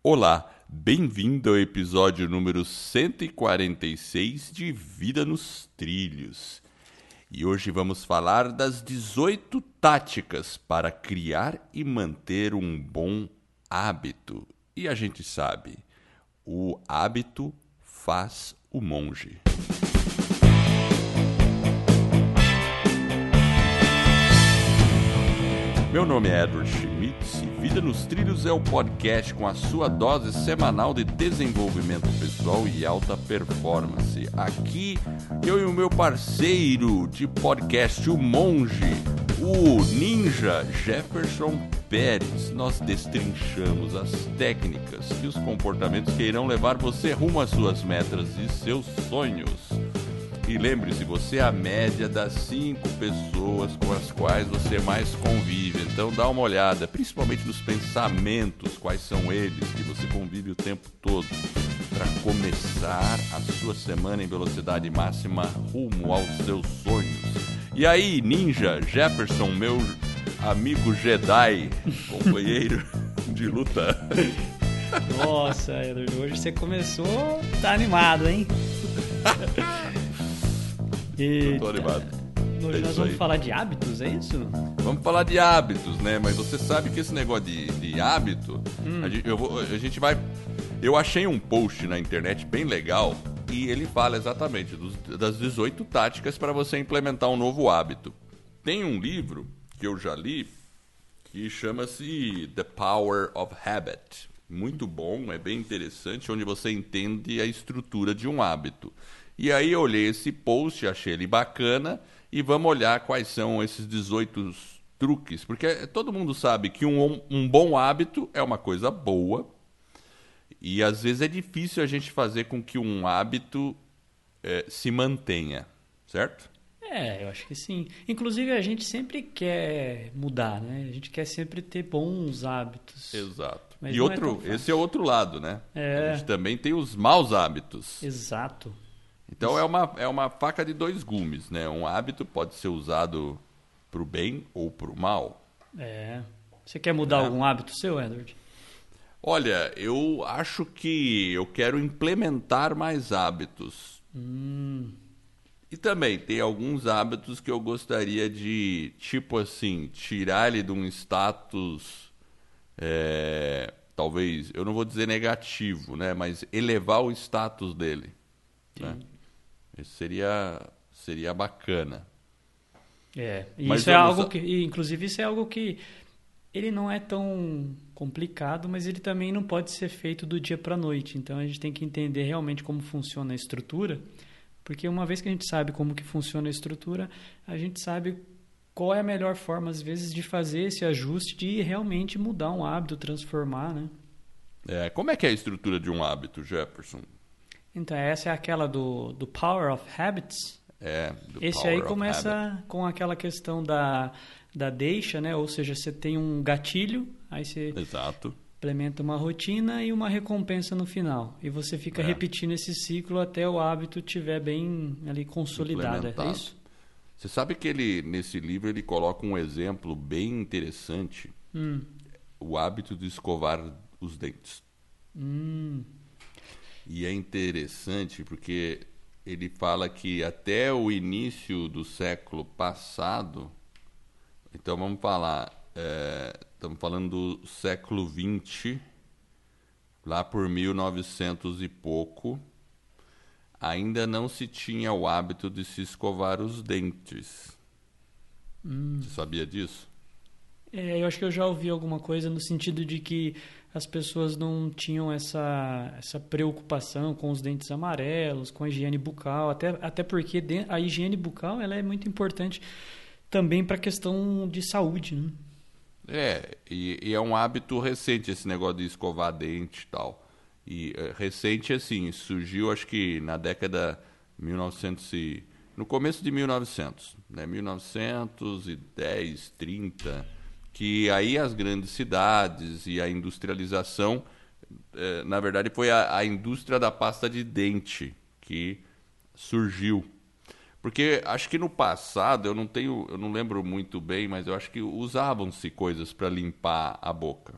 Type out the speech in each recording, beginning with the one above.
Olá, bem-vindo ao episódio número 146 de Vida nos Trilhos. E hoje vamos falar das 18 táticas para criar e manter um bom hábito. E a gente sabe, o hábito faz o monge. Meu nome é Edward Schmitz e Vida nos Trilhos é o podcast com a sua dose semanal de desenvolvimento pessoal e alta performance. Aqui eu e o meu parceiro de podcast, o Monge, o Ninja Jefferson Pérez, nós destrinchamos as técnicas e os comportamentos que irão levar você rumo às suas metas e seus sonhos. E lembre-se, você é a média das cinco pessoas com as quais você mais convive. Então dá uma olhada, principalmente nos pensamentos, quais são eles que você convive o tempo todo, para começar a sua semana em velocidade máxima rumo aos seus sonhos. E aí, Ninja Jefferson, meu amigo Jedi, companheiro de luta. Nossa, hoje você começou, tá animado, hein? Eu tô animado. Hoje É nós vamos aí. falar de hábitos, é isso? Vamos falar de hábitos, né? Mas você sabe que esse negócio de, de hábito, a, gente, eu vou- a gente vai. Eu achei um post na internet bem legal e ele fala exatamente dos- das 18 táticas para você implementar um novo hábito. Tem um livro que eu já li que chama-se The Power of Habit. Muito bom, é bem interessante, onde você entende a estrutura de um hábito. E aí eu olhei esse post, achei ele bacana, e vamos olhar quais são esses 18 truques, porque todo mundo sabe que um, um bom hábito é uma coisa boa, e às vezes é difícil a gente fazer com que um hábito eh, se mantenha, certo? É, eu acho que sim. Inclusive, a gente sempre quer mudar, né? A gente quer sempre ter bons hábitos. Exato. Mas e é outro, fácil. esse é outro lado, né? É. A gente também tem os maus hábitos. Exato. Então é uma, é uma faca de dois gumes, né? Um hábito pode ser usado para o bem ou para o mal. É. Você quer mudar É. algum hábito seu, Edward? Olha, eu acho que eu quero implementar mais hábitos. Hum, E também tem alguns hábitos que eu gostaria de, tipo assim, tirar ele de um status, é, talvez, eu não vou dizer negativo, né? Mas elevar o status dele. Né? Isso seria, seria bacana. é. E Mas isso é algo a- que, inclusive, isso é algo que ele não é tão complicado, mas ele também não pode ser feito do dia para noite. Então a gente tem que entender realmente como funciona a estrutura, porque uma vez que a gente sabe como que funciona a estrutura, a gente sabe qual é a melhor forma às vezes de fazer esse ajuste de realmente mudar um hábito, transformar, né? É, como é que é a estrutura de um hábito, Jefferson? Então essa é aquela do, do Power of Habits. É, do Esse Power aí of começa Habit. com aquela questão da, da deixa, né? Ou seja, você tem um gatilho, aí você Exato. implementa uma rotina e uma recompensa no final. E você fica É. repetindo esse ciclo até o hábito estiver bem ali consolidado. É isso? Você sabe que ele nesse livro ele coloca um exemplo bem interessante, Hum. o hábito de escovar os dentes. Hum. E é interessante porque ele fala que até o início do século passado, então vamos falar, é, estamos falando do século XX, lá por 1900 e pouco, ainda não se tinha o hábito de se escovar os dentes. Hum. Você sabia disso? É, eu acho que eu já ouvi alguma coisa no sentido de que as pessoas não tinham essa, essa preocupação com os dentes amarelos, com a higiene bucal, até, até porque a higiene bucal ela é muito importante também para a questão de saúde. Né? É, e, e é um hábito recente esse negócio de escovar dente e tal. E é, recente assim, surgiu acho que na década 1900 e, no começo de 1900, né, 1910, 30, que aí as grandes cidades e a industrialização, eh, na verdade foi a, a indústria da pasta de dente que surgiu. Porque acho que no passado, eu não tenho, eu não lembro muito bem, mas eu acho que usavam-se coisas para limpar a boca.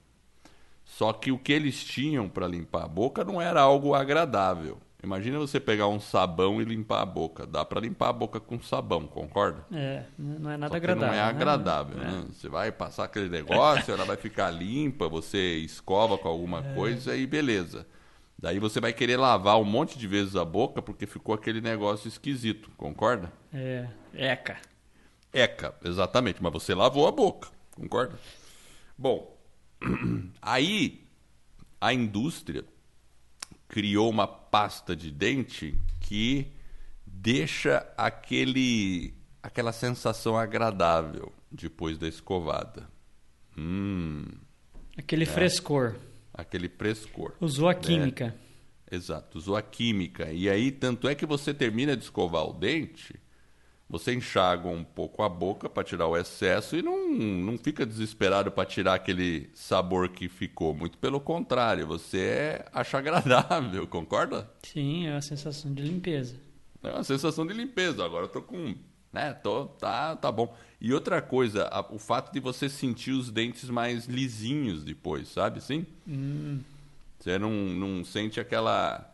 Só que o que eles tinham para limpar a boca não era algo agradável. Imagina você pegar um sabão e limpar a boca. Dá para limpar a boca com sabão, concorda? É, não é nada Só que agradável. Não é né? agradável, né? Você vai passar aquele negócio, ela vai ficar limpa, você escova com alguma coisa e beleza. Daí você vai querer lavar um monte de vezes a boca porque ficou aquele negócio esquisito, concorda? É, eca. Eca, exatamente, mas você lavou a boca, concorda? Bom, aí a indústria criou uma pasta de dente que deixa aquele aquela sensação agradável depois da escovada. Hum, Aquele frescor. aquele frescor. Usou a química. Exato, usou a química. E aí, tanto é que você termina de escovar o dente, você enxaga um pouco a boca para tirar o excesso e não, não fica desesperado para tirar aquele sabor que ficou. Muito pelo contrário, você acha agradável, concorda? Sim, é a sensação de limpeza. É uma sensação de limpeza. Agora eu tô com. Né, tô, tá, tá bom. E outra coisa, a- o fato de você sentir os dentes mais lisinhos depois, sabe assim? Você não, não sente aquela.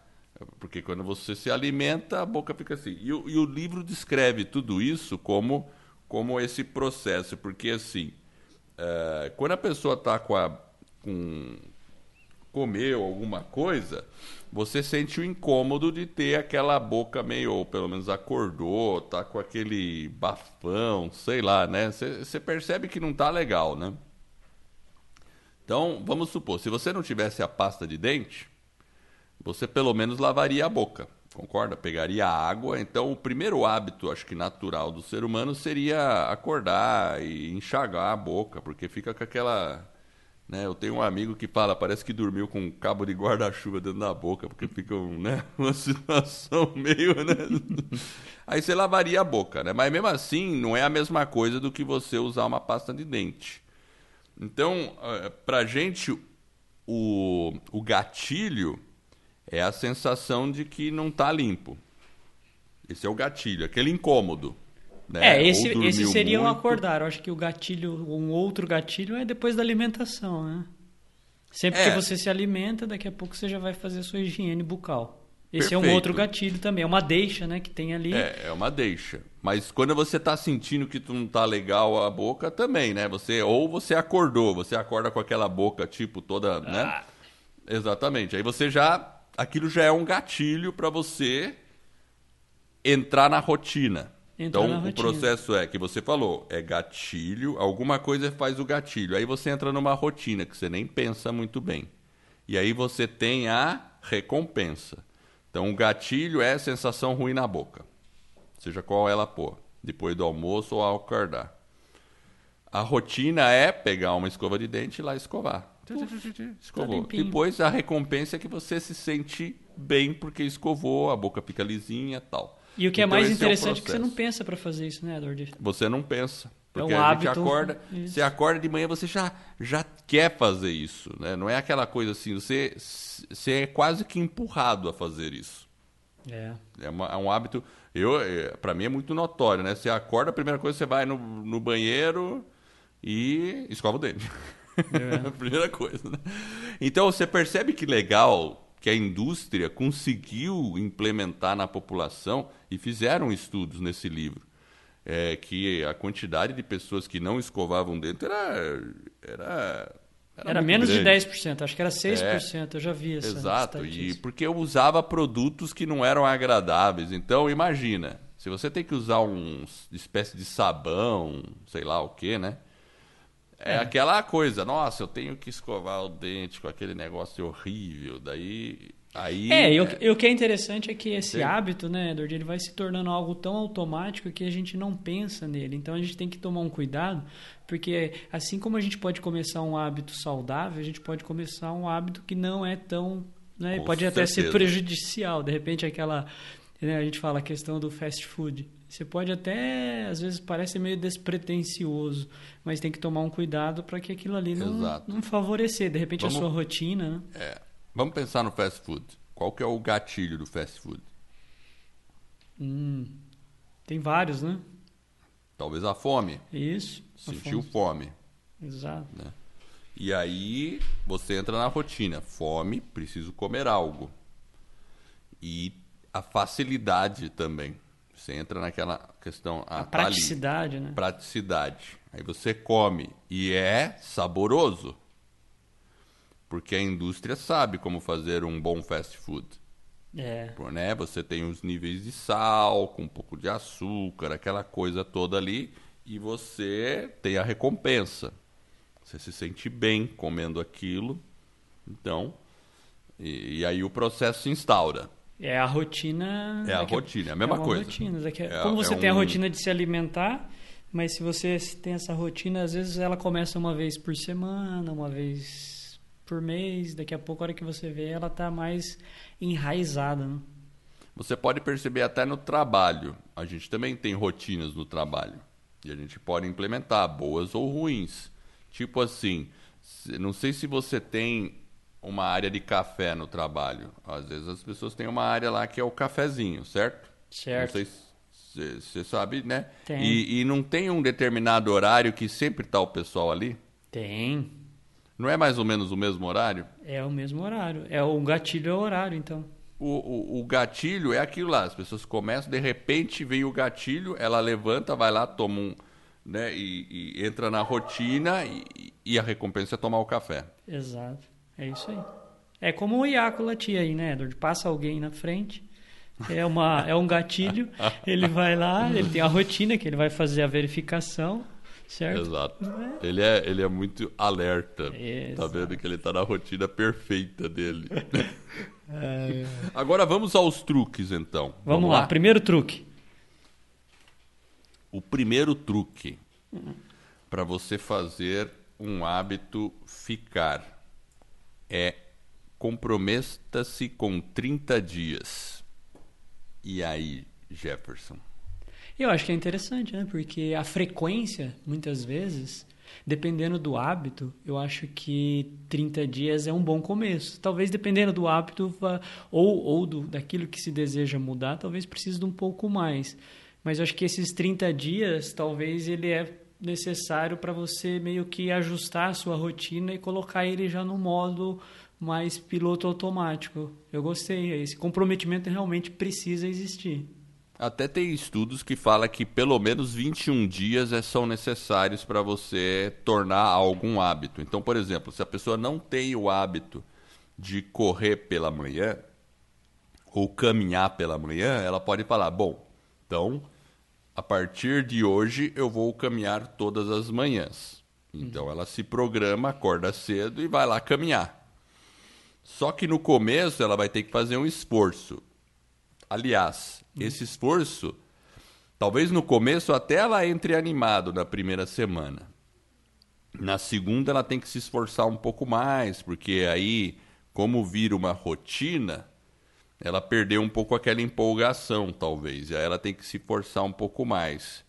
Porque quando você se alimenta, a boca fica assim. E, o- e o livro descreve tudo isso como, como esse processo. Porque, assim, eh, quando a pessoa está com a. Com, comeu alguma coisa, você sente o incômodo de ter aquela boca meio, ou pelo menos acordou, tá com aquele bafão, sei lá, né? Você percebe que não tá legal, né? Então, vamos supor, se você não tivesse a pasta de dente, você pelo menos lavaria a boca, concorda? Pegaria água. Então, o primeiro hábito, acho que natural do ser humano seria acordar e enxagar a boca, porque fica com aquela. Né? Eu tenho um amigo que fala, parece que dormiu com um cabo de guarda-chuva dentro da boca, porque fica né? uma situação meio. Né? Aí você lavaria a boca, né? Mas mesmo assim, não é a mesma coisa do que você usar uma pasta de dente. Então, eh, pra gente, o, o gatilho é a sensação de que não tá limpo. Esse é o gatilho, aquele incômodo. Né? É, esse, esse seria um muito. acordar. Eu acho que o gatilho, um outro gatilho é depois da alimentação, né? Sempre que É. você se alimenta, daqui a pouco você já vai fazer a sua higiene bucal. Esse é um Perfeito. outro gatilho também, é uma deixa, né, que tem ali. É, é uma deixa. Mas quando você tá sentindo que tu não tá legal a boca, também, né? Você, ou você acordou, você acorda com aquela boca, tipo, toda, né? Ah. Exatamente. Aí você já. Aquilo já é um gatilho para você entrar na rotina. Entrar então, na o rotina. processo é que você falou, é gatilho, alguma coisa faz o gatilho. Aí você entra numa rotina que você nem pensa muito bem. E aí você tem a recompensa. Então, o gatilho é sensação ruim na boca. Seja qual ela for, depois do almoço ou ao acordar. A rotina é pegar uma escova de dente e ir lá escovar. Escovou. limpinho. Depois a recompensa é que você se sente bem porque escovou, a boca fica lisinha e tal. E o que é Então, mais é o interessante é que você não pensa para fazer isso, né, Edward? Você não pensa. É Porque um a hábito. gente acorda, Isso. você acorda de manhã, você já, já quer fazer isso, né? Não é aquela coisa assim, você, você é quase que empurrado a fazer isso. É. É, uma- é um hábito, eu, é, para mim é muito notório, né? Você acorda, a primeira coisa você vai no, no banheiro e escova o dente. É. a primeira coisa, né? Então você percebe que legal que a indústria conseguiu implementar na população e fizeram estudos nesse livro. É, que a quantidade de pessoas que não escovavam dente era. Era, Era, muito menos grande. de 10%, acho que era 6%, eu já vi essa Exato, e porque eu usava produtos que não eram agradáveis. Então, imagina, se você tem que usar um espécie de sabão, sei lá o que, né? É, É. aquela coisa, nossa, eu tenho que escovar o dente com aquele negócio horrível. Daí. Aí, É, e o, e o que é interessante é que esse Sim. hábito, né, Edward, ele vai se tornando algo tão automático que a gente não pensa nele. Então a gente tem que tomar um cuidado, porque assim como a gente pode começar um hábito saudável, a gente pode começar um hábito que não é tão. Né, pode até ser certeza. prejudicial. De repente, aquela. Né, a gente fala a questão do fast food. Você pode até, às vezes, parece meio despretensioso, mas tem que tomar um cuidado para que aquilo ali não, Exato. não favorecer. De repente, Vamos- a sua rotina, né? é, vamos pensar no fast food. Qual que é o gatilho do fast food? Hum, tem vários, né? Talvez a fome. Isso. Sentiu fome. fome. Exato. O E aí você entra na rotina. Fome, preciso comer algo. E a facilidade também. Você entra naquela questão. Ah, a tá praticidade, ali. né? Praticidade. Aí você come e é saboroso. Porque a indústria sabe como fazer um bom fast food. É. Por, né? Você tem os níveis de sal, com um pouco de açúcar, aquela coisa toda ali. E você tem a recompensa. Você se sente bem comendo aquilo. Então, e, e aí o processo se instaura. É a rotina. É a rotina, é a mesma é coisa. Rotina. É, como você é tem um... a rotina de se alimentar, mas se você tem essa rotina, às vezes ela começa uma vez por semana, uma vez por mês, daqui a pouco, a hora que você vê, ela está mais enraizada. Né? Você pode perceber até no trabalho. A gente também tem rotinas no trabalho. E a gente pode implementar, boas ou ruins. Tipo assim, não sei se você tem uma área de café no trabalho. Às vezes as pessoas têm uma área lá que é o cafezinho, certo? Certo. Não sei se você sabe, né? Tem. E, e não tem um determinado horário que sempre está o pessoal ali? Tem. Não é mais ou menos o mesmo horário? É o mesmo horário. É o gatilho é o horário, então. O, o, o, gatilho é aquilo lá. As pessoas começam, de repente vem o gatilho, ela levanta, vai lá, toma um. Né, e, e entra na rotina e, e a recompensa é tomar o café. Exato. É isso aí. É como o Iaco latia aí, né, Edward? Passa alguém na frente, é, uma, é um gatilho, ele vai lá, ele tem a rotina que ele vai fazer a verificação, certo? Exato. É. Ele, é, ele é muito alerta. Tá Exato. Tá vendo que ele tá na rotina perfeita dele. É. Agora vamos aos truques, então. Vamos, vamos lá. lá, primeiro truque. O primeiro truque para você fazer um hábito ficar é comprometa-se com 30 dias. E aí, Jefferson? Eu acho que é interessante, né? Porque a frequência, muitas vezes, dependendo do hábito, eu acho que 30 dias é um bom começo. Talvez dependendo do hábito ou, ou do, daquilo que se deseja mudar, talvez precise de um pouco mais. Mas eu acho que esses 30 dias, talvez ele é necessário para você meio que ajustar a sua rotina e colocar ele já no modo mais piloto automático. Eu gostei, esse comprometimento realmente precisa existir. Até tem estudos que falam que pelo menos 21 dias é, são necessários para você tornar algum hábito. Então, por exemplo, se a pessoa não tem o hábito de correr pela manhã ou caminhar pela manhã, ela pode falar: bom, então a partir de hoje eu vou caminhar todas as manhãs. Então ela se programa, acorda cedo e vai lá caminhar. Só que no começo ela vai ter que fazer um esforço. Aliás, esse esforço, talvez no começo até ela entre animado na primeira semana. Na segunda ela tem que se esforçar um pouco mais, porque aí, como vira uma rotina, ela perdeu um pouco aquela empolgação, talvez. E aí ela tem que se forçar um pouco mais.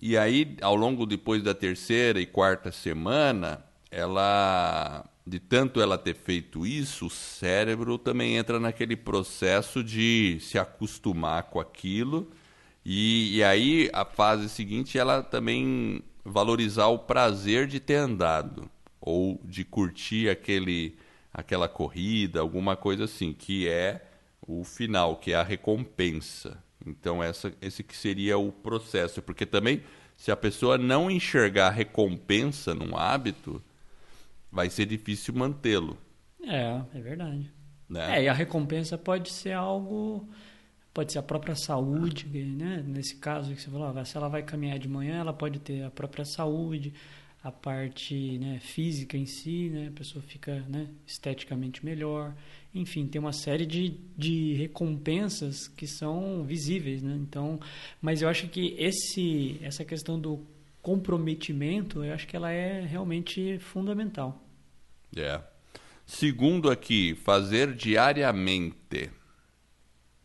E aí, ao longo depois da terceira e quarta semana, ela de tanto ela ter feito isso, o cérebro também entra naquele processo de se acostumar com aquilo. E, e aí a fase seguinte ela também valorizar o prazer de ter andado ou de curtir aquele aquela corrida, alguma coisa assim, que é o final, que é a recompensa. Então, essa, esse que seria o processo. Porque também, se a pessoa não enxergar recompensa num hábito, vai ser difícil mantê-lo. É, é verdade. Né? É, e a recompensa pode ser algo. Pode ser a própria saúde, né? Nesse caso que você falou, se ela vai caminhar de manhã, ela pode ter a própria saúde, a parte né, física em si, né? A pessoa fica né, esteticamente melhor enfim, tem uma série de, de recompensas que são visíveis, né? Então, mas eu acho que esse, essa questão do comprometimento, eu acho que ela é realmente fundamental. É. Segundo aqui, fazer diariamente.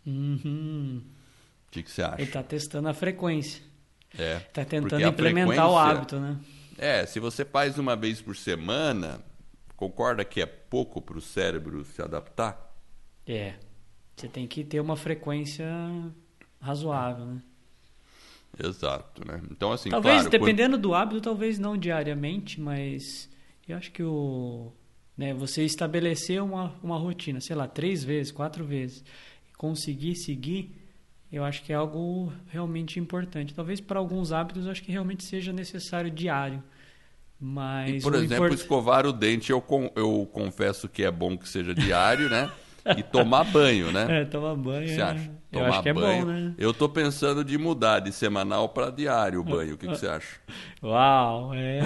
Uhum. O que, que você acha? Ele está testando a frequência. É. Está tentando implementar o hábito, né? É, se você faz uma vez por semana, Concorda que é pouco para o cérebro se adaptar? É. Você tem que ter uma frequência razoável, né? Exato, né? Então, assim, Talvez, claro, dependendo quando... do hábito, talvez não diariamente, mas Eu acho que o, né, você estabelecer uma, uma rotina, sei lá, três vezes, quatro vezes, conseguir seguir, eu acho que é algo realmente importante. Talvez para alguns hábitos, eu acho que realmente seja necessário diário. Mas e, por exemplo, import... escovar o dente, eu, eu confesso que é bom que seja diário, né? E tomar banho, né? É, tomar banho. Você acha? Tomar eu acho que banho. é bom, né? Eu tô pensando de mudar de semanal para diário o banho. O que, que você acha? Uau, é.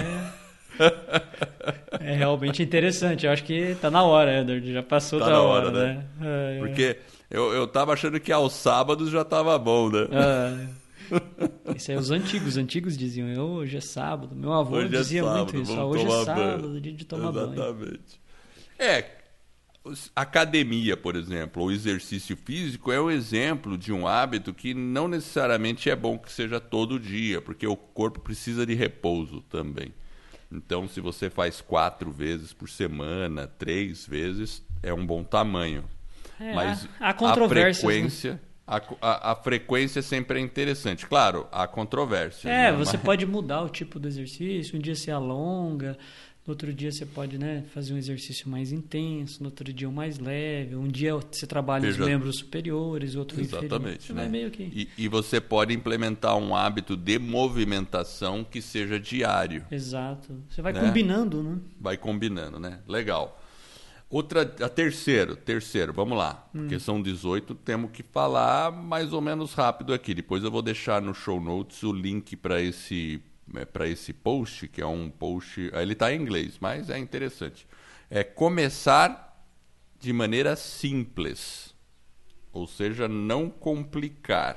é realmente interessante. Eu acho que tá na hora, Edward. Já passou tá da na hora, hora, né? É, é. Porque eu, eu tava achando que aos sábados já tava bom, né? É. Isso aí os antigos, os antigos diziam, hoje é sábado. Meu avô hoje é dizia é sábado, muito isso, hoje é sábado, banho. dia de tomar Exatamente. banho. Exatamente. É, academia, por exemplo, ou exercício físico é um exemplo de um hábito que não necessariamente é bom que seja todo dia, porque o corpo precisa de repouso também. Então, se você faz quatro vezes por semana, três vezes, é um bom tamanho. É, Mas há, há a frequência, né? a, a, a, frequência sempre é interessante. Claro, há controvérsia. É, né? você Mas... pode mudar o tipo do exercício. Um dia você alonga, no outro dia você pode né, fazer um exercício mais intenso, no outro dia um mais leve. Um dia você trabalha Veja... os membros superiores, outro Exatamente, né? meio que... E, e, você pode implementar um hábito de movimentação que seja diário. Exato. Você vai né? combinando, né? Vai combinando, né? Legal. Outra, a terceiro, terceiro, vamos lá. Hum. Porque são 18, temos que falar mais ou menos rápido aqui. Depois eu vou deixar no show notes o link para esse para esse post, que é um post. Ele está em inglês, mas é interessante. É começar de maneira simples. Ou seja, não complicar.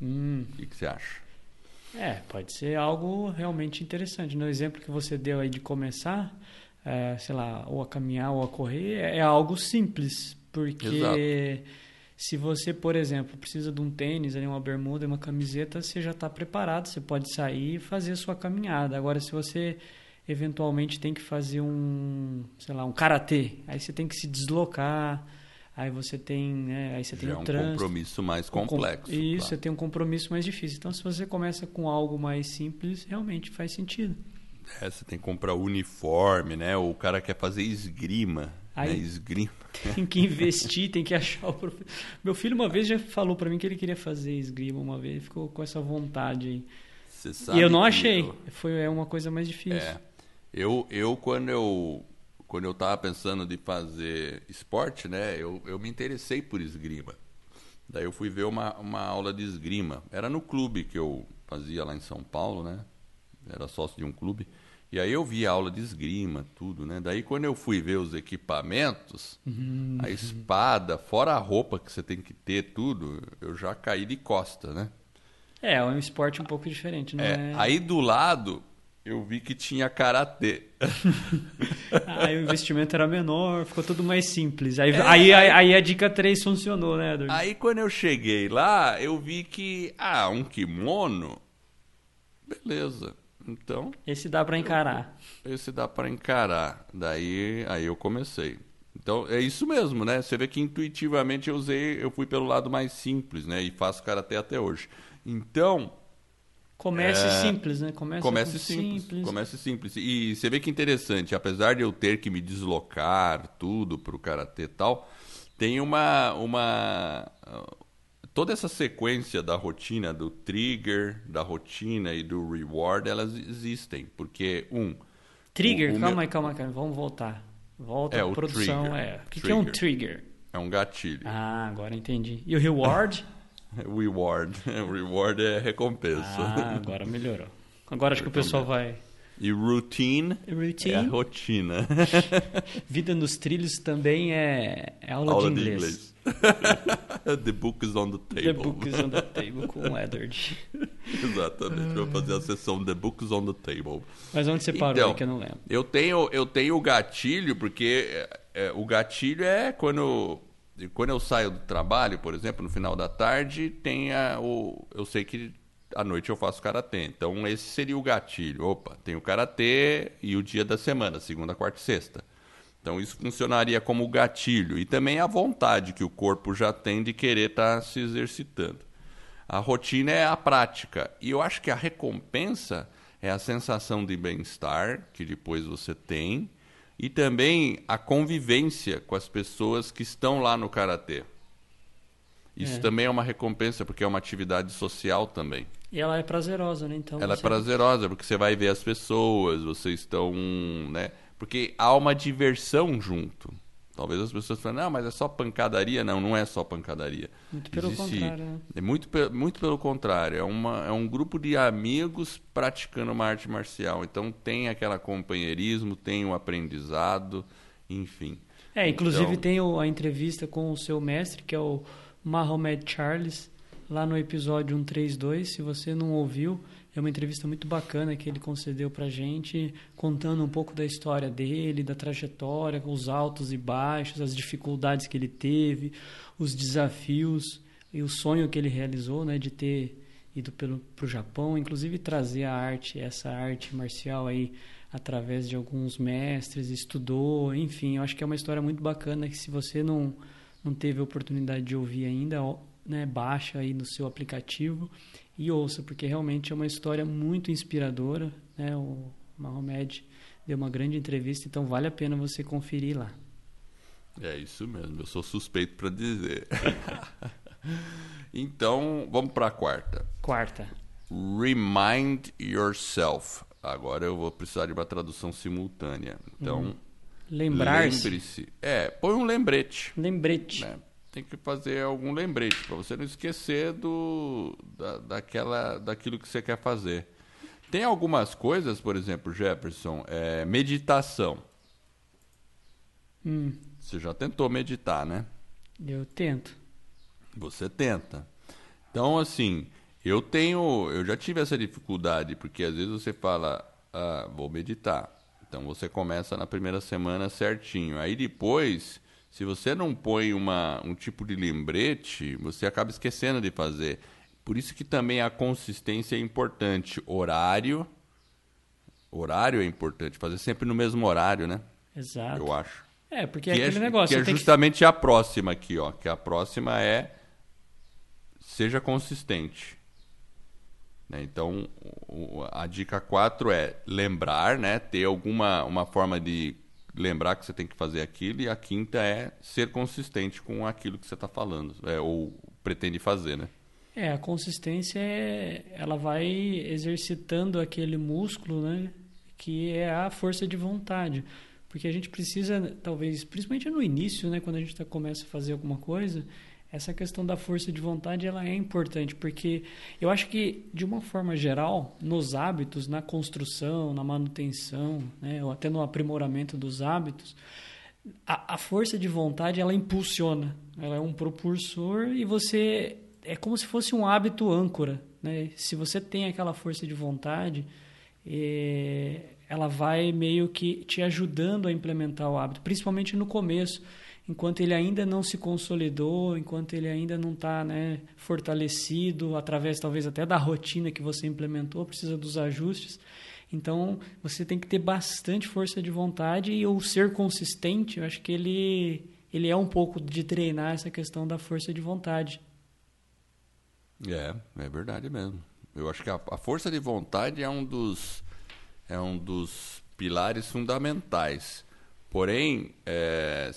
Hum. O que, que você acha? É, pode ser algo realmente interessante. No exemplo que você deu aí de começar, é, sei lá, ou a caminhar ou a correr, é, é algo simples. Porque. Exato se você, por exemplo, precisa de um tênis, uma bermuda, uma camiseta, você já está preparado, você pode sair e fazer a sua caminhada. Agora, se você eventualmente tem que fazer um, sei lá, um karatê, aí você tem que se deslocar, aí você tem, né, aí você tem já o é um trânsito. compromisso mais complexo. Um, isso, claro. você tem um compromisso mais difícil. Então, se você começa com algo mais simples, realmente faz sentido. É, você tem que comprar uniforme, né? Ou o cara quer fazer esgrima. Aí, né? Esgrima. Tem que investir, tem que achar o professor. Meu filho uma vez já falou para mim que ele queria fazer esgrima uma vez, ele ficou com essa vontade aí. Você sabe e eu não achei. Eu... Foi é uma coisa mais difícil. É. Eu, eu quando eu quando eu tava pensando de fazer esporte, né, eu, eu me interessei por esgrima. Daí eu fui ver uma, uma aula de esgrima. Era no clube que eu fazia lá em São Paulo, né? Era sócio de um clube. E aí eu vi a aula de esgrima, tudo, né? Daí quando eu fui ver os equipamentos, uhum. a espada, fora a roupa que você tem que ter, tudo, eu já caí de costa, né? É, é um esporte um pouco diferente, não é? Aí do lado eu vi que tinha karatê. aí o investimento era menor, ficou tudo mais simples. Aí, é, aí, aí, aí, a dica 3 funcionou, né, Edward? Aí quando eu cheguei lá, eu vi que, ah, um kimono, beleza. Então. Esse dá para encarar. Esse dá para encarar. Daí aí eu comecei. Então é isso mesmo, né? Você vê que intuitivamente eu usei, eu fui pelo lado mais simples, né? E faço karatê até hoje. Então. Comece é... simples, né? Comece, comece simples, simples. Comece simples. E você vê que interessante, apesar de eu ter que me deslocar tudo para o karatê e tal, tem uma, uma toda essa sequência da rotina, do trigger, da rotina e do reward, elas existem. Porque, um. Trigger, o, o calma meu... aí, calma aí, vamos voltar. Volta é, a produção. Trigger. É. O que, que, é um trigger? É um gatilho. Ah, agora entendi. E o reward? reward. Reward é recompensa. Ah, agora melhorou. Agora acho que o pessoal vai. E routine, routine. é a rotina. Vida nos trilhos também é, é aula, aula de inglês. De inglês. the book is on the table. The book is on the table com o Edward. Exatamente. Vou fazer a sessão The book is on the table. Mas onde você parou então, que eu não lembro? Eu tenho, eu tenho o gatilho, porque é, é, o gatilho é quando, quando eu saio do trabalho, por exemplo, no final da tarde, tem a, o, eu sei que à noite eu faço karatê. Então esse seria o gatilho. Opa, tem o karatê e o dia da semana, segunda, quarta e sexta. Então isso funcionaria como gatilho e também a vontade que o corpo já tem de querer estar tá se exercitando. A rotina é a prática e eu acho que a recompensa é a sensação de bem-estar que depois você tem e também a convivência com as pessoas que estão lá no karatê. Isso é. também é uma recompensa porque é uma atividade social também. E ela é prazerosa, né? Então ela é você... é prazerosa porque você vai ver as pessoas, vocês estão, né? Porque há uma diversão junto. Talvez as pessoas falem, não, mas é só pancadaria. Não, não é só pancadaria. Muito pelo Existe... contrário. Né? É muito, muito pelo contrário. É, uma, é um grupo de amigos praticando uma arte marcial. Então tem aquele companheirismo, tem o aprendizado, enfim. É, inclusive então... tem a entrevista com o seu mestre, que é o Mahomet Charles, lá no episódio 132. Se você não ouviu, é uma entrevista muito bacana que ele concedeu para gente, contando um pouco da história dele, da trajetória, os altos e baixos, as dificuldades que ele teve, os desafios e o sonho que ele realizou, né, de ter ido para o Japão, inclusive trazer a arte, essa arte marcial aí através de alguns mestres, estudou, enfim, eu acho que é uma história muito bacana que se você não não teve a oportunidade de ouvir ainda, né, baixa aí no seu aplicativo e ouça, porque realmente é uma história muito inspiradora. Né? O Mahomed deu uma grande entrevista, então vale a pena você conferir lá. É isso mesmo, eu sou suspeito para dizer. então, vamos para a quarta. Quarta. Remind yourself. Agora eu vou precisar de uma tradução simultânea. Então, hum. lembrar-se. Lembre-se. É, põe um lembrete. Lembrete. Né? Tem que fazer algum lembrete para você não esquecer do da, daquela daquilo que você quer fazer. Tem algumas coisas, por exemplo, Jefferson, é, meditação. Hum. Você já tentou meditar, né? Eu tento. Você tenta. Então, assim, eu tenho, eu já tive essa dificuldade porque às vezes você fala, ah, vou meditar. Então você começa na primeira semana certinho. Aí depois se você não põe uma, um tipo de lembrete, você acaba esquecendo de fazer. Por isso que também a consistência é importante. Horário. Horário é importante. Fazer sempre no mesmo horário, né? Exato. Eu acho. É, porque é que é aquele é, negócio. Que é justamente que... a próxima aqui, ó. Que a próxima é seja consistente. Né? Então, a dica 4 é lembrar, né? Ter alguma uma forma de lembrar que você tem que fazer aquilo, e a quinta é ser consistente com aquilo que você está falando, é, ou pretende fazer, né? É, a consistência é, ela vai exercitando aquele músculo, né, que é a força de vontade, porque a gente precisa, talvez, principalmente no início, né, quando a gente tá, começa a fazer alguma coisa, essa questão da força de vontade ela é importante, porque eu acho que, de uma forma geral, nos hábitos, na construção, na manutenção, né, ou até no aprimoramento dos hábitos, a, a, força de vontade ela impulsiona, ela é um propulsor e você é como se fosse um hábito âncora. Né? Se você tem aquela força de vontade, é, ela vai meio que te ajudando a implementar o hábito, principalmente no começo enquanto ele ainda não se consolidou, enquanto ele ainda não está né, fortalecido, através talvez até da rotina que você implementou, precisa dos ajustes. Então, você tem que ter bastante força de vontade e o ser consistente, eu acho que ele, ele é um pouco de treinar essa questão da força de vontade. É, é verdade mesmo. Eu acho que a, a força de vontade é um dos, é um dos pilares fundamentais. Porém, é,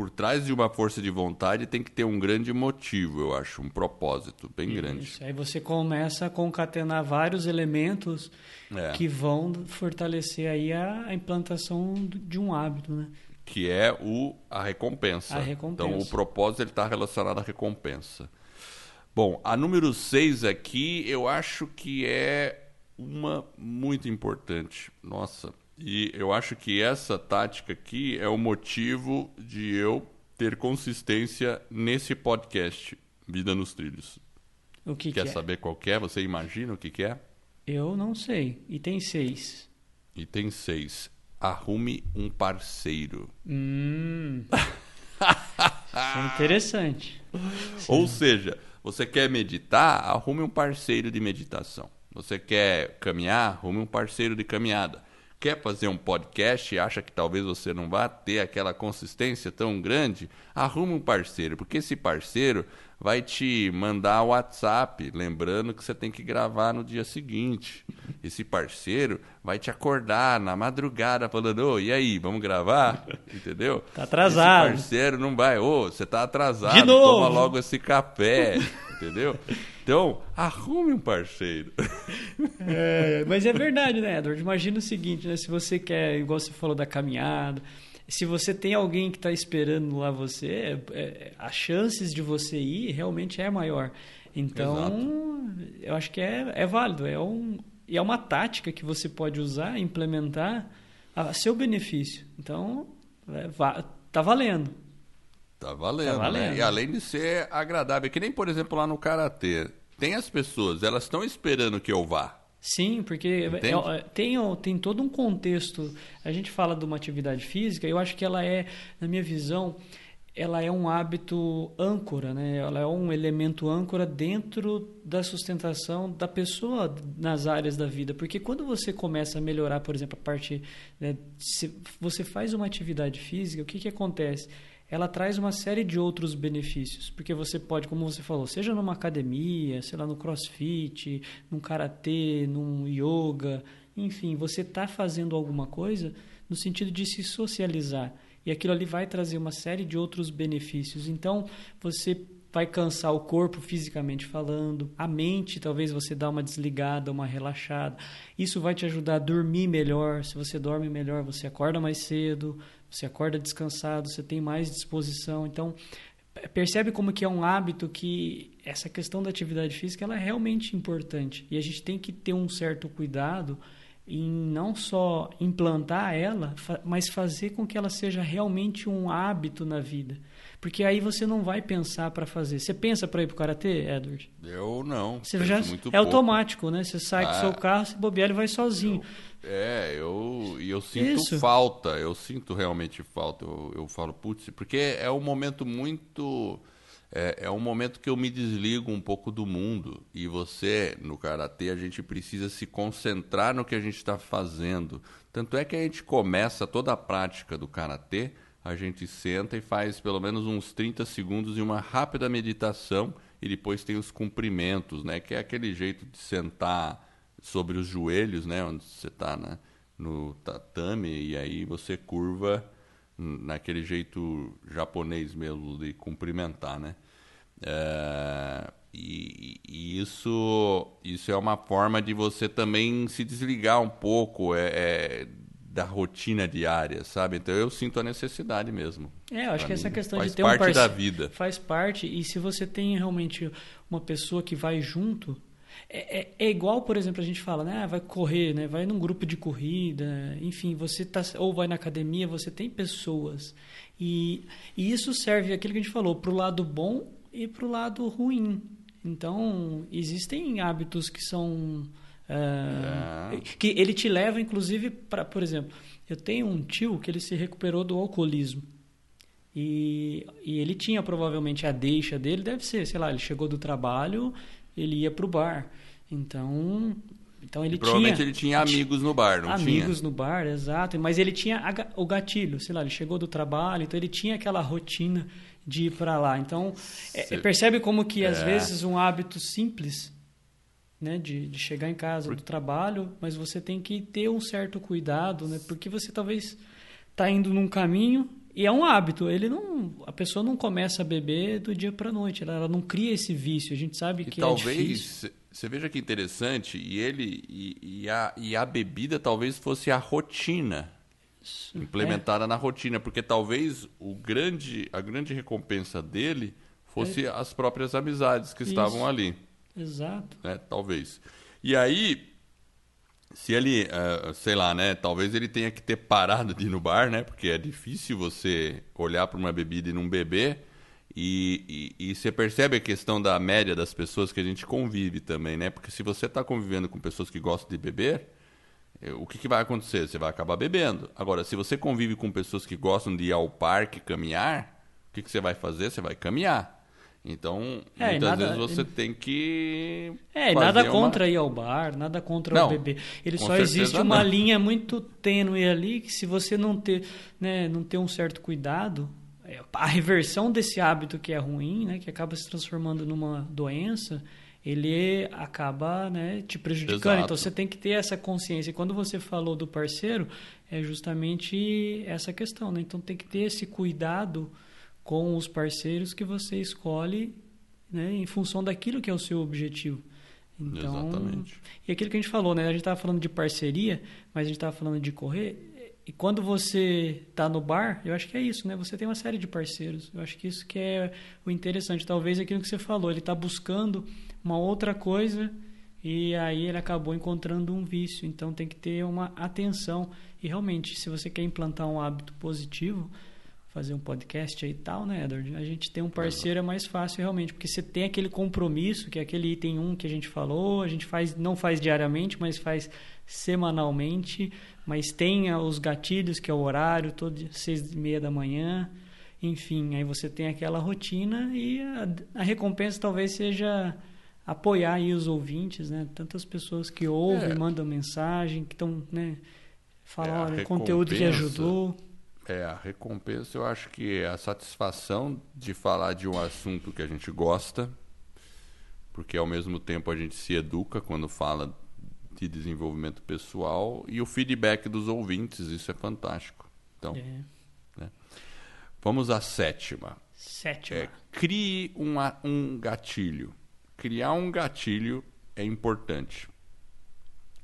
por trás de uma força de vontade tem que ter um grande motivo, eu acho, um propósito bem Isso. grande. Aí você começa a concatenar vários elementos é. que vão fortalecer aí a, implantação de um hábito, né? Que é o, a recompensa. A recompensa. Então o propósito está relacionado à recompensa. Bom, a número 6 aqui eu acho que é uma muito importante. Nossa, e eu acho que essa tática aqui é o motivo de eu ter consistência nesse podcast Vida nos Trilhos. O que Quer que é? saber qual é? Você imagina o que, que é? Eu não sei. E tem seis. E tem seis. Arrume um parceiro. Hum. é interessante. Ou seja, você quer meditar? Arrume um parceiro de meditação. Você quer caminhar? Arrume um parceiro de caminhada. Quer fazer um podcast e acha que talvez você não vá ter aquela consistência tão grande, arruma um parceiro, porque esse parceiro vai te mandar o WhatsApp, lembrando que você tem que gravar no dia seguinte. Esse parceiro vai te acordar na madrugada falando: "Ô, e aí, vamos gravar?" Entendeu? Tá atrasado. Esse parceiro não vai, ô, você tá atrasado, De novo. toma logo esse café, entendeu? Então, arrume um parceiro. É, mas é verdade, né, Edward? Imagina o seguinte, né? Se você quer, igual você falou da caminhada, se você tem alguém que está esperando lá você, é, é, as chances de você ir realmente é maior. Então, eu acho que é, é válido. É, um, e é uma tática que você pode usar, implementar a seu benefício. Então, é, va- tá valendo. Tá valendo, Tá valendo. né? E além de ser agradável, que nem, por exemplo, lá no Karatê, tem as pessoas, elas estão esperando que eu vá. Sim, porque Entende? é- é- tem, tem todo um contexto. A gente fala de uma atividade física, eu acho que ela é, na minha visão, ela é um hábito âncora, né? Ela é um elemento âncora dentro da sustentação da pessoa nas áreas da vida. Porque quando você começa a melhorar, por exemplo, a parte. né, se você faz uma atividade física, o que, que acontece? Ela traz uma série de outros benefícios, porque você pode, como você falou, seja numa academia, sei lá, no crossfit, num karatê, num yoga, enfim, você está fazendo alguma coisa no sentido de se socializar. E aquilo ali vai trazer uma série de outros benefícios. Então, você vai cansar o corpo fisicamente falando, a mente talvez você dá uma desligada, uma relaxada. Isso vai te ajudar a dormir melhor. Se você dorme melhor, você acorda mais cedo, você acorda descansado, você tem mais disposição. Então, percebe como que é um hábito que essa questão da atividade física ela é realmente importante. E a gente tem que ter um certo cuidado em não só implantar ela, mas fazer com que ela seja realmente um hábito na vida. Porque aí você não vai pensar para fazer. Você pensa para ir para o karatê, Edward? Eu não. Você já é pouco. automático, né? Você sai com o Ah. seu carro, se bobear, ele vai sozinho. É, eu, e eu sinto Isso. falta, eu sinto realmente falta. Eu, eu falo, putz, porque é um momento muito. É, é um momento que eu me desligo um pouco do mundo. E você, no karatê, a gente precisa se concentrar no que a gente está fazendo. Tanto é que a gente começa toda a prática do karatê, a gente senta e faz pelo menos uns 30 segundos de uma rápida meditação. E depois tem os cumprimentos, né? Que é aquele jeito de sentar sobre os joelhos, né, onde você está né, no tatame e aí você curva naquele jeito japonês mesmo de cumprimentar, né? É, e, e isso isso é uma forma de você também se desligar um pouco é, é, da rotina diária, sabe? Então eu sinto a necessidade mesmo. É, eu acho que essa mim. questão Faz de ter um parte da vida. Faz parte, e se você tem realmente uma pessoa que vai junto, é, é- é igual, por exemplo, a gente fala, né? ah, vai correr, né? Vai num grupo de corrida, enfim, você tá ou vai na academia, você tem pessoas. E, e isso serve aquilo que a gente falou, para o lado bom e para o lado ruim. Então, existem hábitos que são ah, que ele te leva, inclusive, para, por exemplo, eu tenho um tio que ele se recuperou do alcoolismo. E, e ele tinha provavelmente a deixa dele, deve ser, sei lá, ele chegou do trabalho, ele ia pro bar. Então, então ele E provavelmente tinha ele tinha amigos no bar, não amigos tinha? no bar, exato. Mas ele tinha a o gatilho, sei lá, ele chegou do trabalho, então ele tinha aquela rotina de ir para lá. Então, é, percebe como que às É. vezes um hábito simples, né, de, de chegar em casa do trabalho, mas você tem que ter um certo cuidado, né, porque você talvez está indo num caminho e é um hábito. Ele não, a pessoa não começa a beber do dia para noite. Ela, ela não cria esse vício. A gente sabe E que é talvez, você veja que interessante, e ele e, e a, e a bebida talvez fosse a rotina implementada na rotina, porque talvez o grande, a grande recompensa dele fosse as próprias amizades que Isso. estavam ali, Exato. né? Talvez. E aí, se ele, eh, sei lá, né? Talvez ele tenha que ter parado de ir no bar, né? Porque é difícil você olhar para uma bebida e não beber. E, e, e você percebe a questão da média das pessoas que a gente convive também, né? Porque se você está convivendo com pessoas que gostam de beber, eh, o que, que vai acontecer? Você vai acabar bebendo. Agora, se você convive com pessoas que gostam de ir ao parque caminhar, o que, que você vai fazer? Você vai caminhar. Então, é, muitas nada, vezes você tem que. É, nada contra ir ao bar, nada contra não, o beber. Ele só existe uma não. linha muito tênue ali que se você não ter, né, não ter um certo cuidado, é, a reversão desse hábito que é ruim, né, que acaba se transformando numa doença, ele acaba né, te prejudicando. Exato. Então você tem que ter essa consciência. E quando você falou do parceiro, é justamente essa questão. Né? Então tem que ter esse cuidado com os parceiros que você escolhe né, em função daquilo que é o seu objetivo. Então, Exatamente. E aquilo que a gente falou, né? A gente estava falando de parceria, mas a gente estava falando de correr. E quando você está no bar, eu acho que é isso, né? Você tem uma série de parceiros. Eu acho que isso que é o interessante. Talvez aquilo que você falou, ele está buscando uma outra coisa e aí ele acabou encontrando um vício. Então tem que ter uma atenção. E realmente, se você quer implantar um hábito positivo, fazer um podcast aí e tal, né, Edward? A gente tem um parceiro é mais fácil realmente, porque você tem aquele compromisso, que é aquele item 1 que a gente falou, a gente faz não faz diariamente, mas faz semanalmente, mas tem os gatilhos, que é o horário, todo seis e meia da manhã, enfim, aí você tem aquela rotina e a, a recompensa talvez seja apoiar aí os ouvintes, né? Tantas pessoas que ouvem, é. mandam mensagem, que estão, né? Falam, é, conteúdo que ajudou. É, a recompensa eu acho que é a satisfação de falar de um assunto que a gente gosta, porque ao mesmo tempo a gente se educa quando fala de desenvolvimento pessoal e o feedback dos ouvintes, isso é fantástico. Então, é. né? vamos à sétima. Sétima. É, crie uma, um gatilho. Criar um gatilho é importante.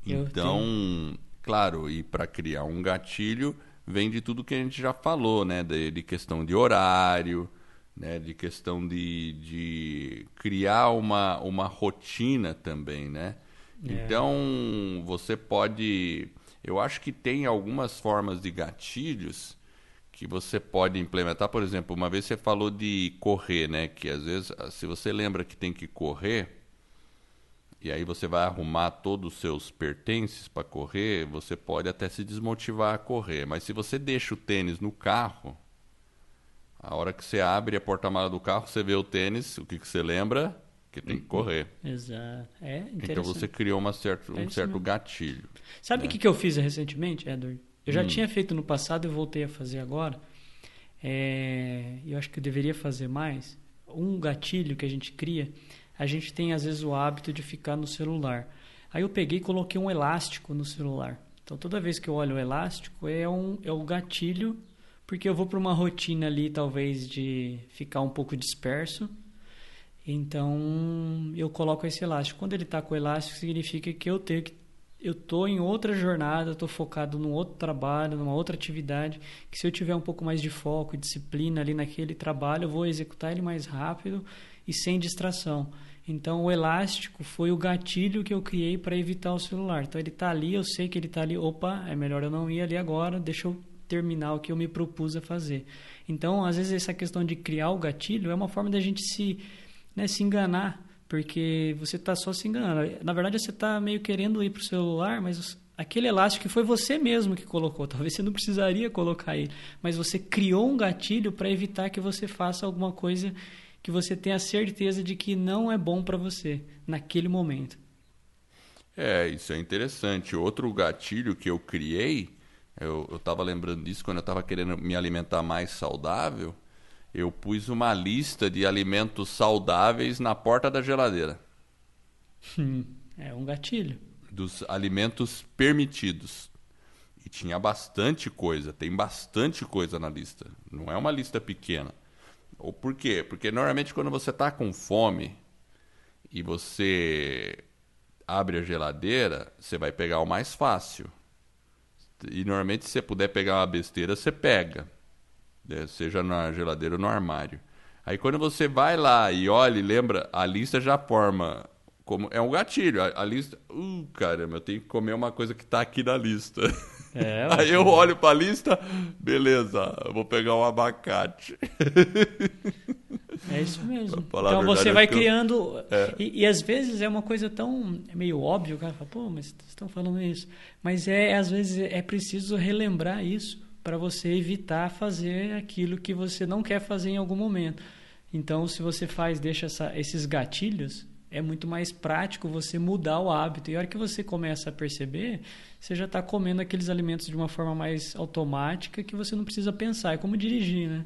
Eu então, tenho... claro, e para criar um gatilho vem de tudo que a gente já falou, né? De, de questão de horário, né? De questão de, de criar uma, uma rotina também, né? É. Então, você pode... Eu acho que tem algumas formas de gatilhos que você pode implementar. Por exemplo, uma vez você falou de correr, né? Que às vezes, se você lembra que tem que correr e aí você vai arrumar todos os seus pertences para correr, você pode até se desmotivar a correr. Mas se você deixa o tênis no carro, a hora que você abre a porta-mala do carro, você vê o tênis, o que, que você lembra? Que tem que correr. Exato. É então você criou uma certo, um certo gatilho. Sabe o né? que, que eu fiz recentemente, Edward? Eu já hum. tinha feito no passado e voltei a fazer agora. É, eu acho que eu deveria fazer mais. Um gatilho que a gente cria a gente tem às vezes o hábito de ficar no celular. Aí eu peguei e coloquei um elástico no celular. Então toda vez que eu olho o elástico é um é o gatilho, porque eu vou para uma rotina ali talvez de ficar um pouco disperso. Então eu coloco esse elástico. Quando ele está com o elástico significa que eu tenho que eu tô em outra jornada, estou focado num outro trabalho, numa outra atividade, que se eu tiver um pouco mais de foco e disciplina ali naquele trabalho, eu vou executar ele mais rápido e sem distração. Então o elástico foi o gatilho que eu criei para evitar o celular. Então ele está ali, eu sei que ele está ali. Opa, é melhor eu não ir ali agora. Deixa eu terminar o que eu me propus a fazer. Então às vezes essa questão de criar o gatilho é uma forma da gente se né, se enganar, porque você está só se enganando. Na verdade você está meio querendo ir para o celular, mas aquele elástico foi você mesmo que colocou. Talvez você não precisaria colocar ele, mas você criou um gatilho para evitar que você faça alguma coisa que você tenha certeza de que não é bom para você naquele momento. É, isso é interessante. Outro gatilho que eu criei, eu estava lembrando disso quando eu estava querendo me alimentar mais saudável, eu pus uma lista de alimentos saudáveis na porta da geladeira. Hum, é um gatilho. Dos alimentos permitidos. E tinha bastante coisa, tem bastante coisa na lista. Não é uma lista pequena. Ou por quê? Porque normalmente quando você está com fome e você abre a geladeira, você vai pegar o mais fácil. E normalmente se você puder pegar uma besteira, você pega. Né? Seja na geladeira ou no armário. Aí quando você vai lá e olha e lembra, a lista já forma como é um gatilho. A, a lista, uh, caramba, eu tenho que comer uma coisa que está aqui na lista. É, Aí eu olho para a lista, beleza, vou pegar um abacate. É isso mesmo. Então você vai criando. Eu... É. E, e, às vezes é uma coisa tão é meio óbvio, o cara fala, pô, mas vocês estão falando isso. Mas é, às vezes é preciso relembrar isso para você evitar fazer aquilo que você não quer fazer em algum momento. Então, se você faz, deixa essa, esses gatilhos, é muito mais prático você mudar o hábito. E a hora que você começa a perceber, você já está comendo aqueles alimentos de uma forma mais automática que você não precisa pensar. É como dirigir, né?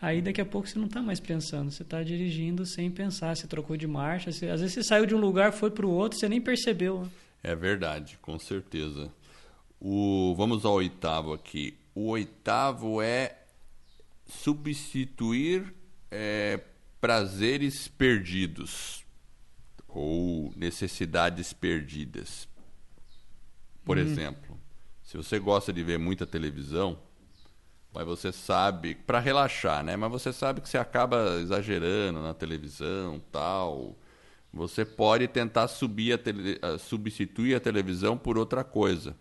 Aí daqui a pouco você não está mais pensando, você está dirigindo sem pensar, você trocou de marcha, você, às vezes você saiu de um lugar, foi para o outro, você nem percebeu. É verdade, com certeza. O, vamos ao oitavo aqui. O oitavo é substituir é, prazeres perdidos ou necessidades perdidas. Por hum. exemplo, se você gosta de ver muita televisão, mas você sabe para relaxar, né? Mas você sabe que você acaba exagerando na televisão, tal. Você pode tentar subir a tele... substituir a televisão por outra coisa,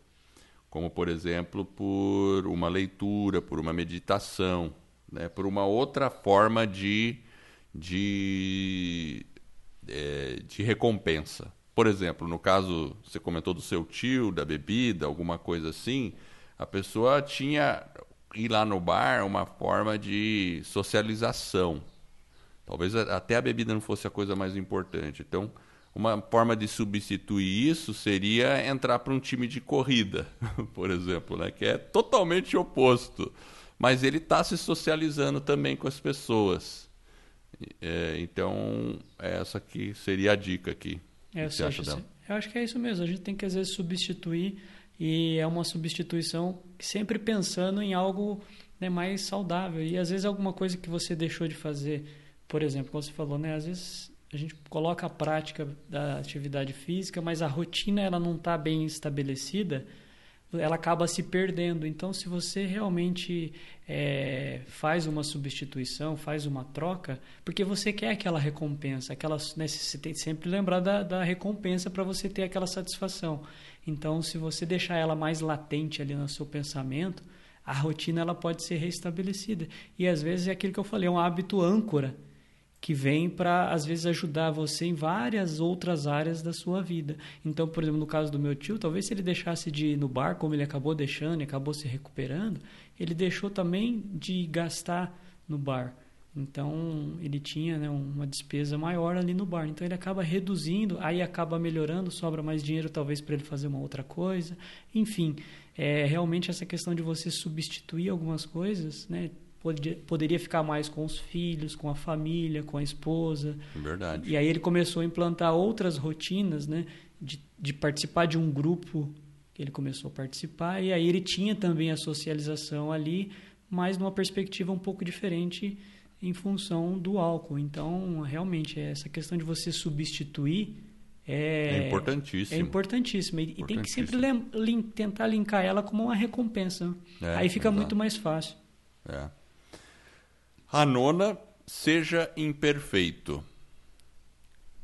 como por exemplo por uma leitura, por uma meditação, né? Por uma outra forma de de é, de recompensa. Por exemplo, no caso, você comentou do seu tio, da bebida, alguma coisa assim, a pessoa tinha ir lá no bar uma forma de socialização. Talvez até a bebida não fosse a coisa mais importante. Então, uma forma de substituir isso seria entrar para um time de corrida, por exemplo, né? que é totalmente oposto. Mas ele está se socializando também com as pessoas. É, então, essa aqui seria a dica aqui. É, que você acha dela? Eu acho que é isso mesmo. A gente tem que, às vezes, substituir e é uma substituição sempre pensando em algo né, mais saudável. E, às vezes, alguma coisa que você deixou de fazer, por exemplo, como você falou, né? Às vezes a gente coloca a prática da atividade física, mas a rotina ela não está bem estabelecida ela acaba se perdendo. Então, se você realmente é, faz uma substituição, faz uma troca, porque você quer aquela recompensa, aquela, né, você tem que sempre lembrar da, da recompensa para você ter aquela satisfação. Então, se você deixar ela mais latente ali no seu pensamento, a rotina ela pode ser restabelecida. E às vezes é aquilo que eu falei, é um hábito âncora que vem para, às vezes, ajudar você em várias outras áreas da sua vida. Então, por exemplo, no caso do meu tio, talvez se ele deixasse de ir no bar, como ele acabou deixando e acabou se recuperando, ele deixou também de gastar no bar. Então, ele tinha né, uma despesa maior ali no bar. Então, ele acaba reduzindo, aí acaba melhorando, sobra mais dinheiro talvez para ele fazer uma outra coisa. Enfim, é realmente essa questão de você substituir algumas coisas, né? Poderia ficar mais com os filhos, com a família, com a esposa. Verdade. E aí ele começou a implantar outras rotinas, né? De, de participar de um grupo que ele começou a participar. E aí ele tinha também a socialização ali, mas numa perspectiva um pouco diferente em função do álcool. Então, realmente, essa questão de você substituir é, é importantíssimo. É importantíssimo. E, e tem que sempre tentar linkar ela como uma recompensa. É, aí fica exato. muito mais fácil. É. A nona, seja imperfeito. O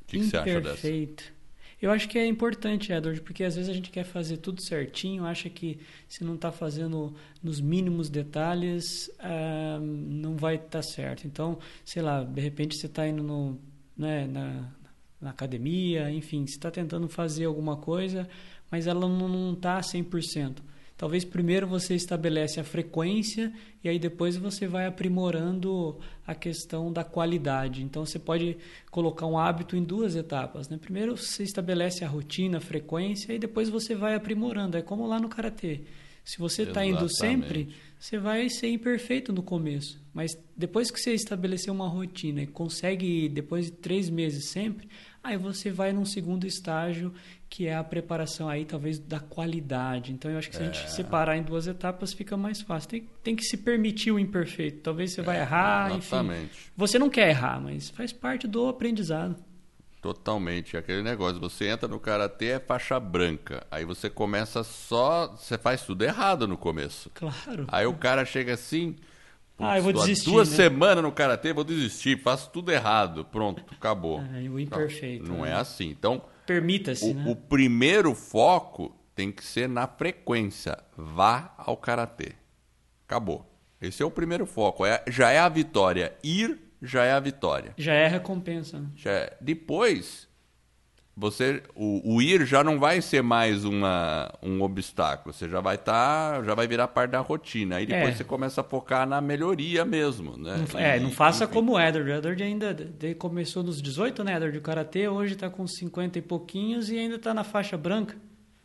que, que você acha dessa? Imperfeito. Eu acho que é importante, Edward, porque às vezes a gente quer fazer tudo certinho, acha que se não está fazendo nos mínimos detalhes, ah, não vai estar tá certo. Então, sei lá, de repente você está indo no, né, na, na academia, enfim, você está tentando fazer alguma coisa, mas ela não está 100%. Talvez primeiro você estabelece a frequência e aí depois você vai aprimorando a questão da qualidade. Então você pode colocar um hábito em duas etapas. Né? Primeiro você estabelece a rotina, a frequência e depois você vai aprimorando. É como lá no karatê. Se você está indo sempre, você vai ser imperfeito no começo. Mas depois que você estabeleceu uma rotina e consegue, depois de três meses sempre, aí você vai num segundo estágio que é a preparação aí talvez da qualidade. Então eu acho que se é. a gente é. separar em duas etapas fica mais fácil. Tem, tem que se permitir o imperfeito. Talvez você é, vai errar, exatamente. enfim. Você não quer errar, mas faz parte do aprendizado. Totalmente. Aquele negócio, você entra no karatê é faixa branca. Aí você começa só, você faz tudo errado no começo. Claro. Aí o cara chega assim, ah, eu vou desistir. Duas né? semanas no karatê, vou desistir, faço tudo errado, pronto, acabou. É, o imperfeito. Não, não né? é assim. Então, Permita-se, né? O primeiro foco tem que ser na frequência. Vá ao karatê. Acabou. Esse é o primeiro foco. É, já é a vitória. Ir já é a vitória. Já é a recompensa. Né? Já é. Depois, você o, o, ir já não vai ser mais uma, um obstáculo. Você já vai estar, tá, já vai virar parte da rotina. Aí depois é. você começa a focar na melhoria mesmo, né? Não, é, não faça enfim. como o Edward. O Edward ainda começou nos 18, né, Edward, de karatê, hoje está com 50 e pouquinhos e ainda está na faixa branca.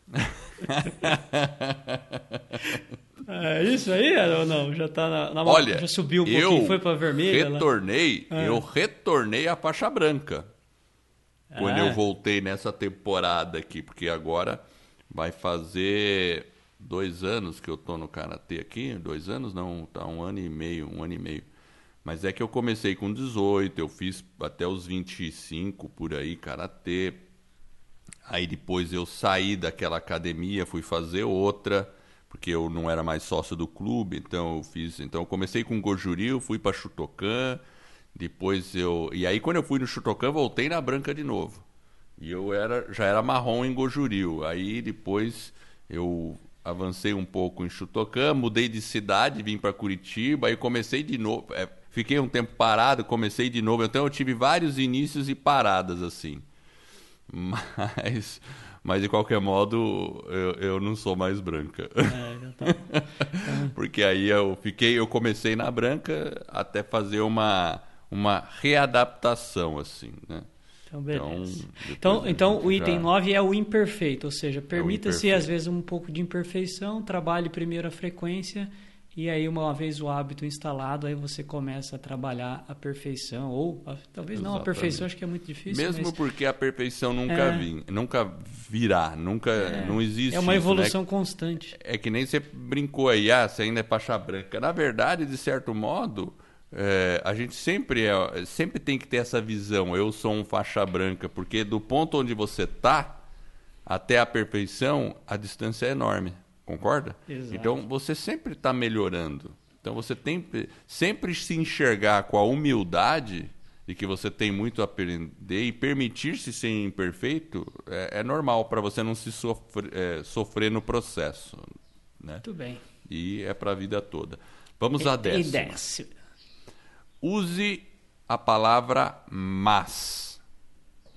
É isso aí ou não? Já tá na, na Olha, já subiu um pouquinho, foi para vermelha. Retornei, lá. eu retornei à faixa branca. Quando eu voltei nessa temporada aqui, porque agora vai fazer dois anos que eu tô no karatê aqui, dois anos não, tá um ano e meio, um ano e meio. Mas é que eu comecei com 18, eu fiz até os 25 por aí karatê. Aí depois eu saí daquela academia, fui fazer outra porque eu não era mais sócio do clube, então eu fiz, então eu comecei com Gojuril, fui para Chutocan, depois eu, e aí quando eu fui no Chutocan, voltei na branca de novo. E eu era, já era marrom em Gojuril. Aí depois eu avancei um pouco em Chutocan, mudei de cidade, vim para Curitiba, aí comecei de novo, é, fiquei um tempo parado, comecei de novo, então eu tive vários inícios e paradas assim. Mas mas de qualquer modo, eu, eu não sou mais branca. É, tá. Porque aí eu fiquei, eu comecei na branca até fazer uma, uma readaptação, assim, né? Então, beleza. Então, então, então o item já... 9 é o imperfeito, ou seja, permita-se é às vezes um pouco de imperfeição, trabalhe primeiro a frequência e aí, uma vez o hábito instalado, aí você começa a trabalhar a perfeição. Ou a, talvez Exatamente. não a perfeição, acho que é muito difícil. Mesmo mas... porque a perfeição nunca, é... vim, nunca virá, nunca é... não existe. É uma evolução né? constante. É que nem você brincou aí, ah, você ainda é faixa branca. Na verdade, de certo modo, é, a gente sempre, é, sempre tem que ter essa visão. Eu sou um faixa branca, porque do ponto onde você está até a perfeição, a distância é enorme. Concorda? Exato. Então você sempre está melhorando. Então você tem sempre se enxergar com a humildade de que você tem muito a aprender e permitir-se ser imperfeito é, é normal para você não se sofrer, é, sofrer no processo. Né? Muito bem. E é para a vida toda. Vamos a décima. E décima. Use a palavra mas.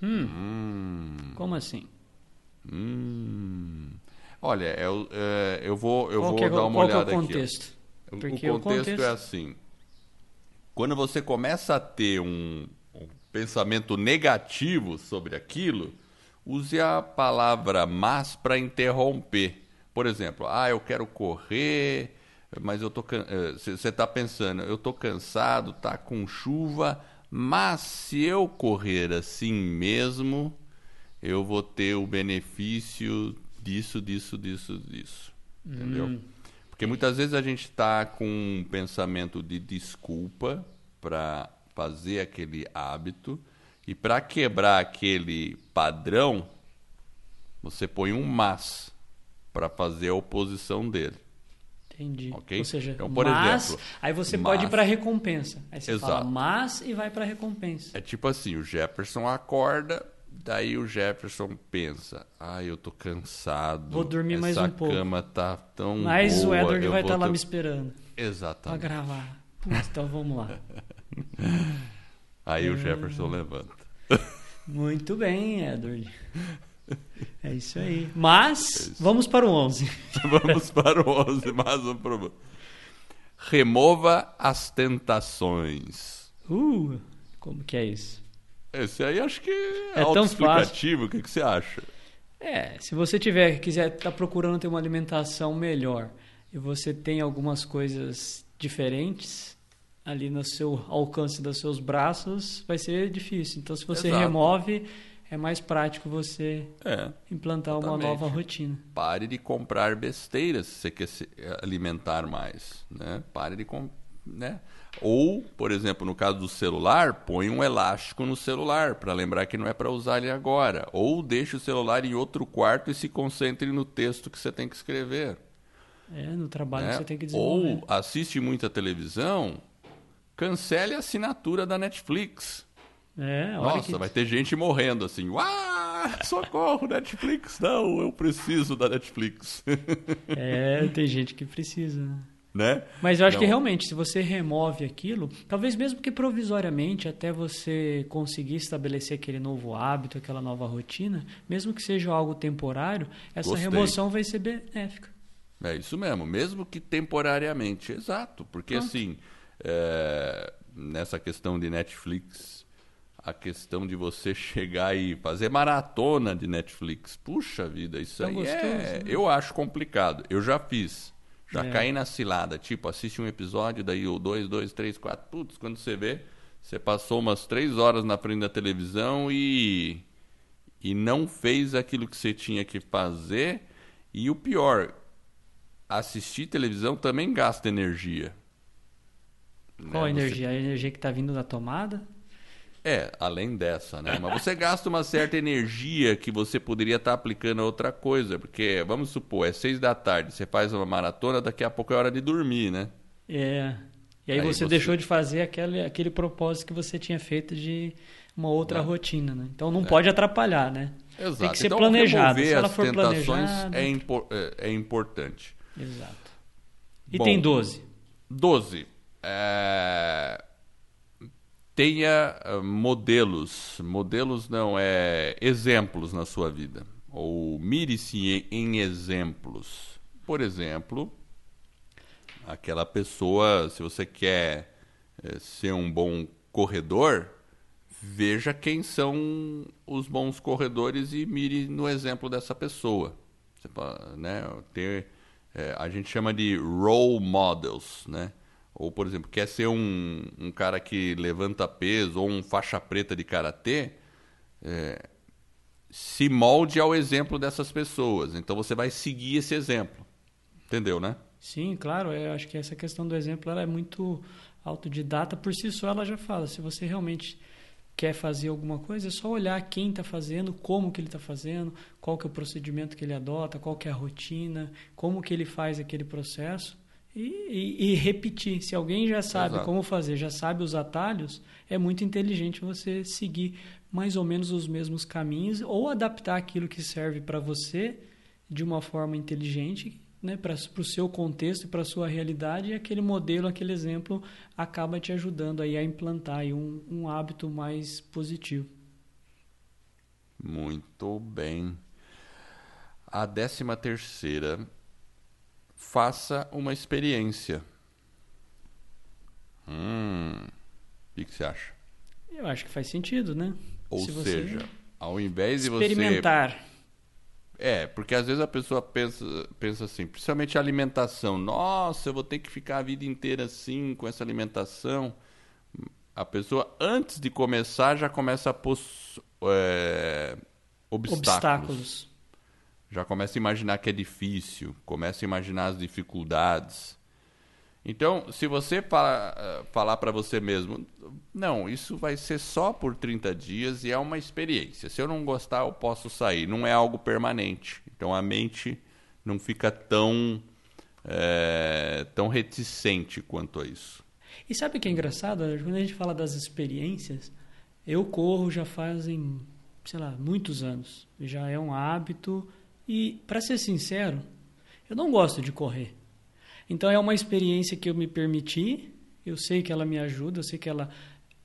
Hum. hum. Como assim? Hum. Olha, eu, é, eu vou, eu vou é, dar uma olhada é o contexto? aqui. Porque o contexto, o contexto é assim. Quando você começa a ter um, um pensamento negativo sobre aquilo, use a palavra mas para interromper. Por exemplo, ah, eu quero correr, mas eu tô você está pensando, eu tô cansado, tá com chuva, mas se eu correr assim mesmo, eu vou ter o benefício disso, disso, disso, disso. Hum. Entendeu? Porque muitas vezes a gente está com um pensamento de desculpa para fazer aquele hábito e para quebrar aquele padrão, você põe um mas para fazer a oposição dele. Entendi. Okay? Ou seja, então, por mas, exemplo, aí você mas, pode ir para a recompensa. Aí você exato. fala mas e vai para a recompensa. É tipo assim, o Jefferson acorda, Daí o Jefferson pensa: ah, eu tô cansado. Vou dormir mais um pouco. Essa cama tá tão Mas boa, o Edward vai estar tá lá me esperando. Exatamente. Pra gravar. Então vamos lá. Aí é... o Jefferson levanta. Muito bem, Edward. É isso aí. Mas, é isso. vamos para o 11. vamos para o 11, mais um problema. Remova as tentações. Uh, como que é isso? Esse aí acho que é, é autoexplicativo. O que, que você acha? É, se você tiver, quiser estar tá procurando ter uma alimentação melhor e você tem algumas coisas diferentes ali no seu alcance dos seus braços, vai ser difícil. Então, se você Exato. remove, é mais prático você é, implantar exatamente. uma nova rotina. Pare de comprar besteiras se você quer se alimentar mais, né? Pare de comprar, né? Ou, por exemplo, no caso do celular, põe um elástico no celular para lembrar que não é para usar ele agora. Ou deixe o celular em outro quarto e se concentre no texto que você tem que escrever. É, no trabalho né? que você tem que desenvolver. Ou assiste muita televisão, cancele a assinatura da Netflix. É, Nossa, que... vai ter gente morrendo assim. Uau, socorro, Netflix. Não, eu preciso da Netflix. é, tem gente que precisa. Né? Né? Mas eu acho Não. que realmente, se você remove aquilo, talvez mesmo que provisoriamente, até você conseguir estabelecer aquele novo hábito, aquela nova rotina, mesmo que seja algo temporário, essa Gostei. remoção vai ser benéfica. É isso mesmo, mesmo que temporariamente, exato. Porque Pronto. assim, é, nessa questão de Netflix, a questão de você chegar e fazer maratona de Netflix, puxa vida, isso Tão aí gostoso, é, né? eu acho complicado. Eu já fiz, já É. caí na cilada, tipo, assiste um episódio, daí o dois, dois, três, quatro, putz, quando você vê, você passou umas três horas na frente da televisão e e não fez aquilo que você tinha que fazer. E o pior, assistir televisão também gasta energia. Qual a Né? Você- energia? A energia que está vindo da tomada? É, além dessa, né? Mas você gasta uma certa energia que você poderia estar aplicando a outra coisa. Porque, vamos supor, é seis da tarde, você faz uma maratona, daqui a pouco é hora de dormir, né? É. E aí, Aí você, você- deixou de fazer aquele, aquele propósito que você tinha feito de uma outra É. rotina, né? Então não pode atrapalhar, né? Exato. Tem que ser então, planejado. Se ela for planejada. é, impor- é- é importante. Exato. E Bom. tem 12. 12. É, Tenha ah, modelos. Modelos não, é exemplos na sua vida. Ou mire-se em, em exemplos. Por exemplo, aquela pessoa, se você quer eh, ser um bom corredor, veja quem são os bons corredores e mire no exemplo dessa pessoa. Você né, ter, eh, a gente chama de role models, né? Ou, por exemplo, quer ser um, um cara que levanta peso ou um faixa preta de karatê, eh, se molde ao exemplo dessas pessoas. Então você vai seguir esse exemplo. Entendeu, né? Sim, claro. Eu acho que essa questão do exemplo ela é muito autodidata. Por si só, ela já fala. Se você realmente quer fazer alguma coisa, é só olhar quem está fazendo, como que ele está fazendo, qual que é o procedimento que ele adota, qual que é a rotina, como que ele faz aquele processo e, e- e repetir. Se alguém já sabe Exato. como fazer, já sabe os atalhos, é muito inteligente você seguir mais ou menos os mesmos caminhos ou adaptar aquilo que serve para você de uma forma inteligente né, para o seu contexto e para a sua realidade, e aquele modelo, aquele exemplo acaba te ajudando aí a implantar aí um, um hábito mais positivo. Muito bem. A décima terceira, faça uma experiência. Hum, o que, que você acha? Eu acho que faz sentido, né? Ou Se você seja, ao invés de você experimentar. É, porque às vezes a pessoa pensa, pensa assim, principalmente a alimentação. Nossa, eu vou ter que ficar a vida inteira assim, com essa alimentação. A pessoa, antes de começar, já começa a pôr é, obstáculos. obstáculos. Já começa a imaginar que é difícil, começa a imaginar as dificuldades. Então, se você eh, falar para você mesmo, não, isso vai ser só por 30 dias e é uma experiência. Se eu não gostar, eu posso sair. Não é algo permanente. Então, a mente não fica tão, eh, tão reticente quanto a isso. E sabe o que é engraçado? Quando a gente fala das experiências, eu corro já fazem, sei lá, muitos anos. Já é um hábito. E, para ser sincero, eu não gosto de correr. Então, é uma experiência que eu me permiti. Eu sei que ela me ajuda, eu sei que ela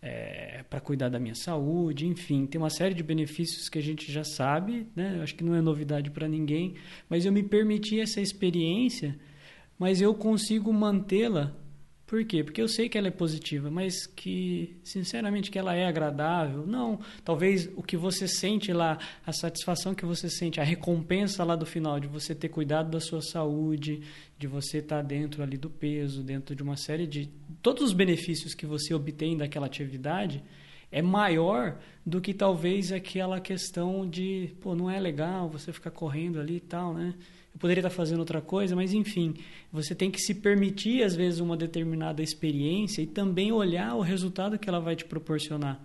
é para cuidar da minha saúde, enfim, tem uma série de benefícios que a gente já sabe, né? Eu acho que não é novidade para ninguém, mas eu me permiti essa experiência, mas eu consigo mantê-la por quê? Porque eu sei que ela é positiva, mas que, sinceramente, que ela é agradável. Não, talvez o que você sente lá, a satisfação que você sente, a recompensa lá do final de você ter cuidado da sua saúde, de você estar dentro ali do peso, dentro de uma série de todos os benefícios que você obtém daquela atividade, é maior do que talvez aquela questão de, pô, não é legal você ficar correndo ali e tal, né? Eu poderia estar fazendo outra coisa, mas enfim, você tem que se permitir às vezes uma determinada experiência e também olhar o resultado que ela vai te proporcionar.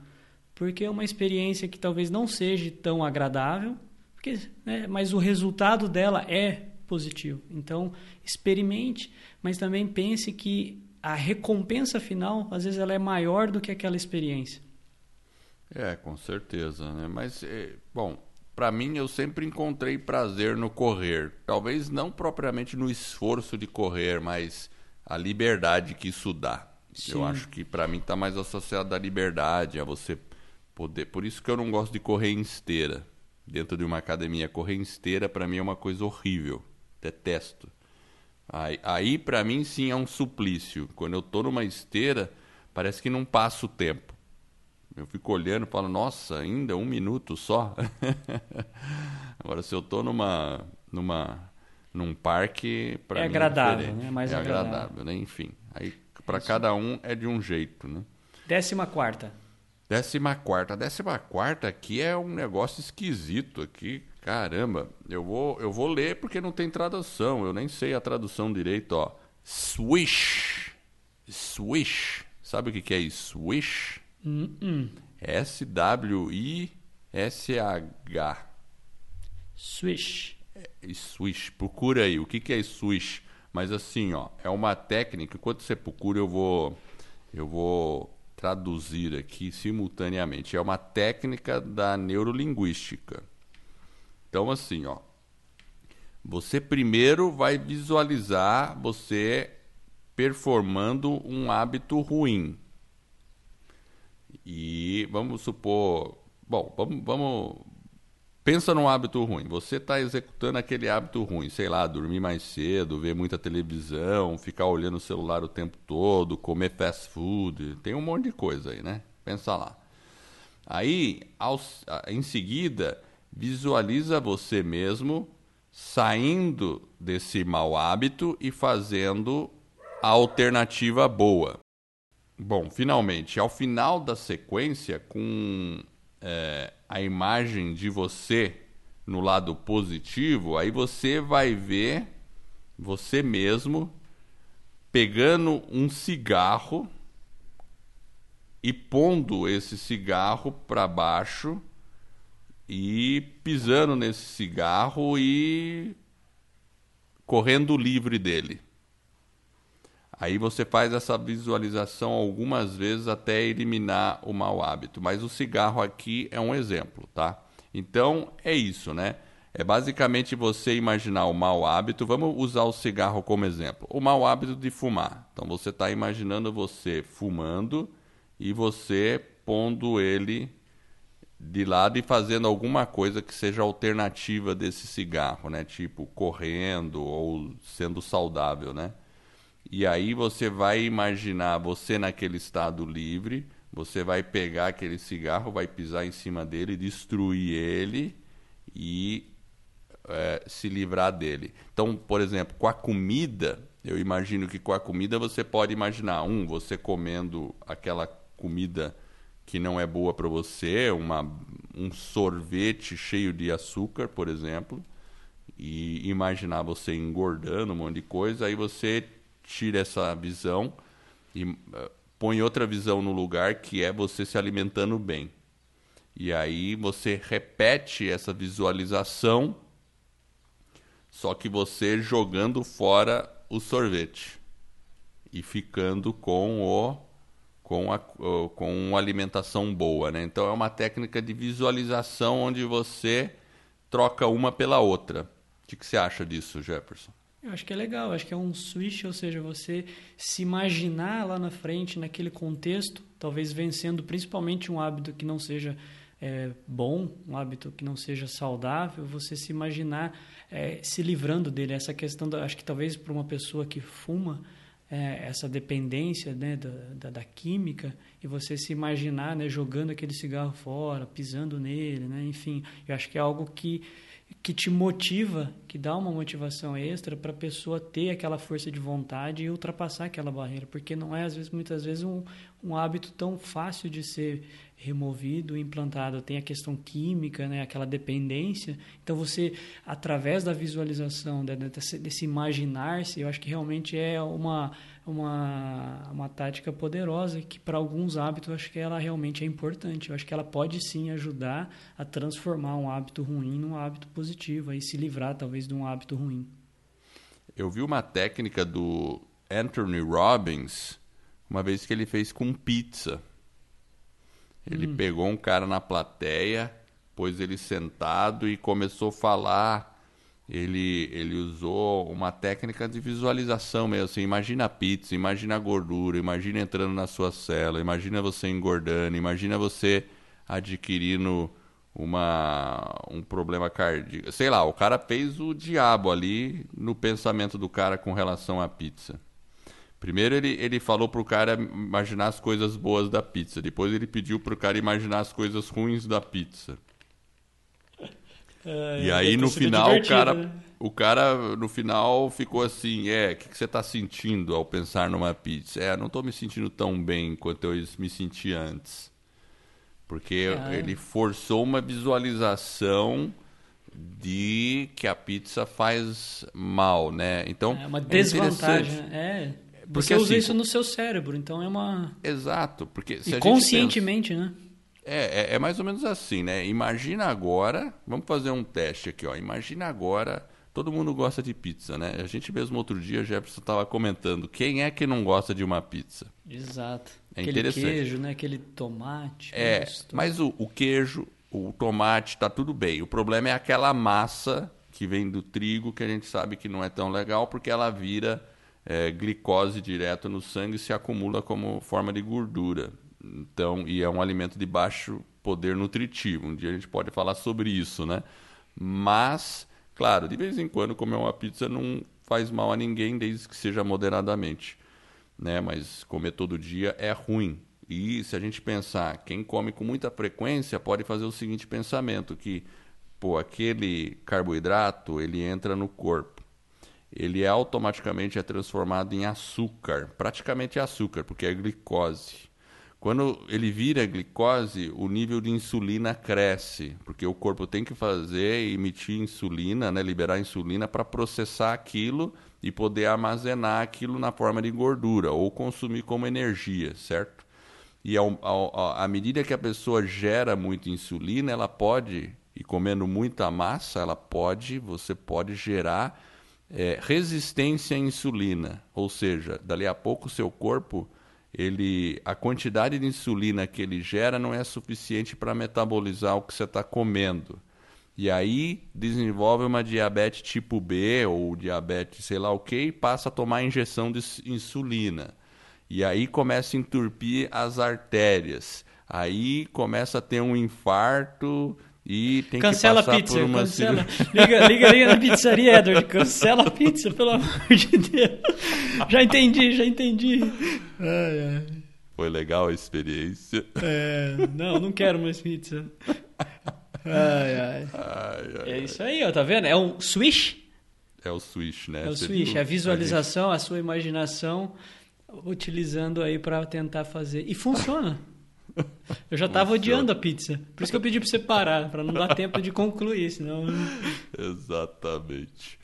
Porque é uma experiência que talvez não seja tão agradável, porque, né, mas o resultado dela é positivo. Então, experimente, mas também pense que a recompensa final, às vezes, ela é maior do que aquela experiência. É, com certeza, né? Mas, é, bom, para mim eu sempre encontrei prazer no correr. Talvez não propriamente no esforço de correr, mas a liberdade que isso dá. Sim. Eu acho que para mim está mais associado à liberdade, a você poder. Por isso que eu não gosto de correr em esteira. Dentro de uma academia, correr em esteira para mim é uma coisa horrível. Detesto. Aí, aí para mim sim é um suplício. Quando eu tô numa esteira, parece que não passa o tempo. Eu fico olhando e falo, nossa, ainda um minuto só. Agora, se eu tô numa, numa, num parque, para é mim agradável, é né? Mais é agradável. agradável, né? Enfim, aí para cada um é de um jeito, né? Décima quarta. Décima quarta. Décima quarta aqui é um negócio esquisito aqui. Caramba, eu vou, eu vou ler porque não tem tradução. Eu nem sei a tradução direito, ó. Swish. Swish. Sabe o que que é isso? Swish? Hum, hum. S-W-I-S-H. Swish. E Swish. Procura aí. O que que é swish? Mas assim, ó, é uma técnica. Enquanto você procura, eu vou, eu vou traduzir aqui simultaneamente. É uma técnica da neurolinguística. Então, assim, ó, você primeiro vai visualizar você performando um hábito ruim. E vamos supor, bom, vamos, vamos pensa num hábito ruim. Você está executando aquele hábito ruim, sei lá, dormir mais cedo, ver muita televisão, ficar olhando o celular o tempo todo, comer fast food, tem um monte de coisa aí, né? Pensa lá. Aí, aos, em seguida, visualiza você mesmo saindo desse mau hábito e fazendo a alternativa boa. Bom, finalmente, ao final da sequência, com é, a imagem de você no lado positivo, aí você vai ver você mesmo pegando um cigarro e pondo esse cigarro para baixo e pisando nesse cigarro e correndo livre dele. Aí você faz essa visualização algumas vezes até eliminar o mau hábito. Mas o cigarro aqui é um exemplo, tá? Então é isso, né? É basicamente você imaginar o mau hábito. Vamos usar o cigarro como exemplo. O mau hábito de fumar. Então você está imaginando você fumando e você pondo ele de lado e fazendo alguma coisa que seja alternativa desse cigarro, né? Tipo correndo ou sendo saudável, né? E aí você vai imaginar você naquele estado livre, você vai pegar aquele cigarro, vai pisar em cima dele, destruir ele e é, se livrar dele. Então, por exemplo, com a comida, eu imagino que com a comida você pode imaginar um, você comendo aquela comida que não é boa para você, uma, um sorvete cheio de açúcar, por exemplo, e imaginar você engordando um monte de coisa, aí você tira essa visão e uh, põe outra visão no lugar que é você se alimentando bem. E aí você repete essa visualização, só que você jogando fora o sorvete e ficando com o com, a, com uma alimentação boa, né? Então é uma técnica de visualização onde você troca uma pela outra. O que, que você acha disso, Jefferson? Eu acho que é legal, acho que é um switch, ou seja, você se imaginar lá na frente, naquele contexto, talvez vencendo principalmente um hábito que não seja é, bom, um hábito que não seja saudável, você se imaginar é, se livrando dele. Essa questão, da, acho que talvez para uma pessoa que fuma, é, essa dependência né, da, da, da, química e você se imaginar né, jogando aquele cigarro fora, pisando nele, né, enfim, eu acho que é algo que que te motiva, que dá uma motivação extra para a pessoa ter aquela força de vontade e ultrapassar aquela barreira, porque não é às vezes muitas vezes um, um hábito tão fácil de ser removido, implantado. Tem a questão química, né, aquela dependência. Então você através da visualização, desse, desse imaginar-se, eu acho que realmente é uma uma, uma tática poderosa que para alguns hábitos eu acho que ela realmente é importante. Eu acho que ela pode sim ajudar a transformar um hábito ruim num hábito positivo e se livrar talvez de um hábito ruim. Eu vi uma técnica do Anthony Robbins uma vez que ele fez com pizza. Ele hum. pegou um cara na plateia, pôs ele sentado e começou a falar ele, ele usou uma técnica de visualização mesmo. Assim, imagina a pizza, imagina a gordura, imagina entrando na sua cela, imagina você engordando, imagina você adquirindo uma, um problema cardíaco. Sei lá, o cara fez o diabo ali no pensamento do cara com relação à pizza. Primeiro ele, ele falou pro cara imaginar as coisas boas da pizza. Depois ele pediu pro cara imaginar as coisas ruins da pizza. É, E aí no final o cara, né? o cara no final ficou assim, é, o que, que você está sentindo ao pensar numa pizza? É, não estou me sentindo tão bem quanto eu me sentia antes. Porque Ah. ele forçou uma visualização de que a pizza faz mal, né? Então É uma é desvantagem. É. Porque, Você usa assim, isso no seu cérebro, então é uma. Exato, porque E conscientemente, né? É, é, é mais ou menos assim, né? Imagina agora, vamos fazer um teste aqui, ó. Imagina agora, todo mundo gosta de pizza, né? A gente mesmo outro dia, Jefferson estava comentando, quem é que não gosta de uma pizza? Exato. É Aquele interessante. queijo, né? Aquele tomate. É, gostoso. mas o, o queijo, o tomate, tá tudo bem. O problema é aquela massa que vem do trigo, que a gente sabe que não é tão legal, porque ela vira é, glicose direto no sangue e se acumula como forma de gordura. Então, e é um alimento de baixo poder nutritivo. Um dia a gente pode falar sobre isso, né? Mas, claro, de vez em quando comer uma pizza não faz mal a ninguém, desde que seja moderadamente né? Mas comer todo dia é ruim. E se a gente pensar, quem come com muita frequência pode fazer o seguinte pensamento que pô, aquele carboidrato, ele entra no corpo. Ele automaticamente é transformado em açúcar, praticamente açúcar, porque é glicose. Quando ele vira glicose, o nível de insulina cresce, porque o corpo tem que fazer emitir insulina, né, liberar insulina para processar aquilo e poder armazenar aquilo na forma de gordura ou consumir como energia, certo? E ao, ao- à medida que a pessoa gera muita insulina, ela pode, e comendo muita massa, ela pode, você pode gerar é, resistência à insulina. Ou seja, dali a pouco o seu corpo, ele, a quantidade de insulina que ele gera não é suficiente para metabolizar o que você está comendo. E aí desenvolve uma diabetes tipo B ou diabetes sei lá o que e passa a tomar injeção de insulina. E aí começa a enturpir as artérias. Aí começa a ter um infarto e tem Cancela que a passar pizza, por uma cancela. cirurgia. Liga, liga, liga na pizzaria, Edward. Cancela a pizza, pelo amor de Deus. Já entendi, já entendi. Ai, ai. Foi legal a experiência. É, não, não quero mais pizza. Ai, ai. Ai, ai, É isso aí, ó, tá vendo? É um swish. É o switch, né? É o Você swish, viu? é a visualização, a sua imaginação utilizando aí pra tentar fazer. E funciona. Eu já tava odiando a pizza. Por isso que eu pedi pra você parar, pra não dar tempo de concluir, senão. Exatamente.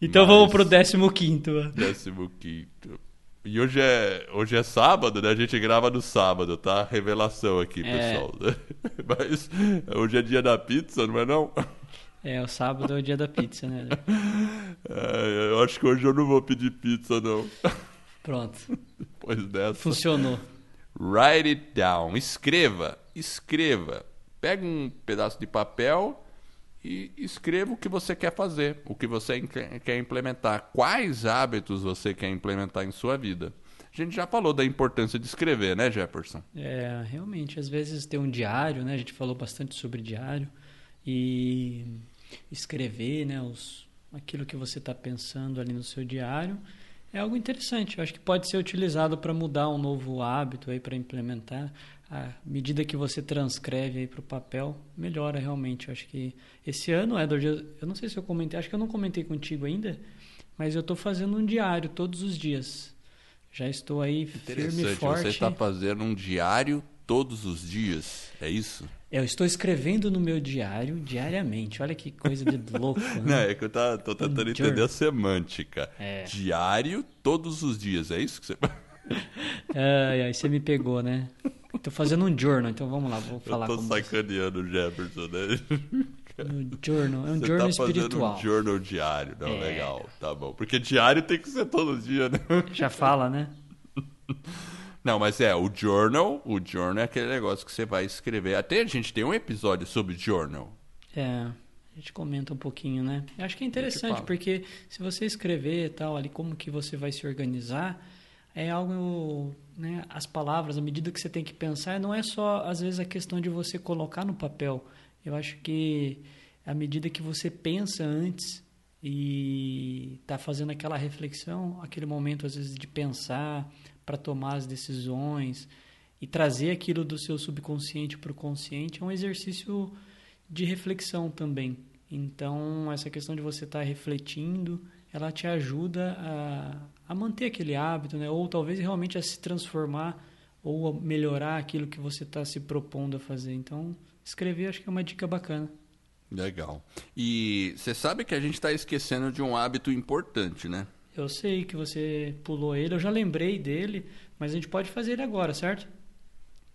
Então Mas- vamos pro 15 quinto. ó. Décimo quinto. E hoje é, hoje é sábado, né? A gente grava no sábado, tá? Revelação aqui, É. pessoal. Mas hoje é dia da pizza, não é não? É, o sábado é o dia da pizza, né? É, eu acho que hoje eu não vou pedir pizza, não. Pronto, Depois dessa. funcionou. Write it down. Escreva. Escreva. Pega um pedaço de papel e escreva o que você quer fazer, o que você quer implementar, quais hábitos você quer implementar em sua vida. A gente já falou da importância de escrever, né, Jefferson? É, realmente, às vezes ter um diário, né? A gente falou bastante sobre diário e escrever, né? Os, aquilo que você está pensando ali no seu diário é algo interessante. Eu acho que pode ser utilizado para mudar um novo hábito aí para implementar. À medida que você transcreve aí para o papel, melhora realmente. Eu acho que esse ano, Edward, eu- eu não sei se eu comentei, acho que eu não comentei contigo ainda, mas eu estou fazendo um diário todos os dias. Já estou aí firme e forte. Você está fazendo um diário todos os dias, é isso? Eu estou escrevendo no meu diário diariamente. Olha que coisa de louco. Não, Né? é que eu tá, tô tentando entender a semântica. É. Diário todos os dias, é isso que você. Ai, ai, você me pegou, né? Estou fazendo um journal, então vamos lá, vou falar eu tô como você. sacaneando o Jefferson, né? No journal, é um Você journal tá espiritual. um journal diário. Não, É. legal, tá bom. Porque diário tem que ser todo dia, né? Já fala, né? Não, mas é, o journal, o journal é aquele negócio que você vai escrever. Até a gente tem um episódio sobre journal. É, A gente comenta um pouquinho, né? Eu acho que é interessante, porque se você escrever tal ali como que você vai se organizar, é algo, né, as palavras, a medida que você tem que pensar, não é só às vezes a questão de você colocar no papel. Eu acho que à medida que você pensa antes e está fazendo aquela reflexão, aquele momento às vezes de pensar para tomar as decisões e trazer aquilo do seu subconsciente para o consciente é um exercício de reflexão também. Então, essa questão de você estar tá refletindo, ela te ajuda a, a manter aquele hábito, né? ou talvez realmente a se transformar ou a melhorar aquilo que você está se propondo a fazer. Então, escrever acho que é uma dica bacana. Legal. E você sabe que a gente está esquecendo de um hábito importante, né? Eu sei que você pulou ele, eu já lembrei dele, mas a gente pode fazer ele agora, certo?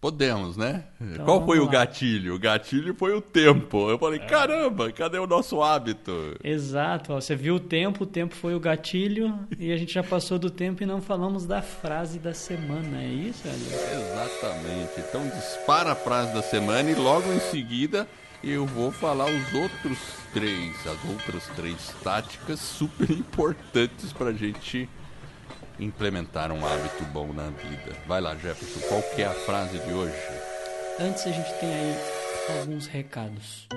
Podemos, né? Então, Qual foi lá. o gatilho? O gatilho foi o tempo. Eu falei, é. caramba, cadê o nosso hábito? Exato. Ó, você viu o tempo, o tempo foi o gatilho e a gente já passou do tempo e não falamos da frase da semana. É isso, Alice? Exatamente. Então dispara a frase da semana e logo em seguida eu vou falar os outros três, as outras três táticas super importantes para a gente implementar um hábito bom na vida. Vai lá, Jefferson, qual que é a frase de hoje? Antes a gente tem aí alguns recados.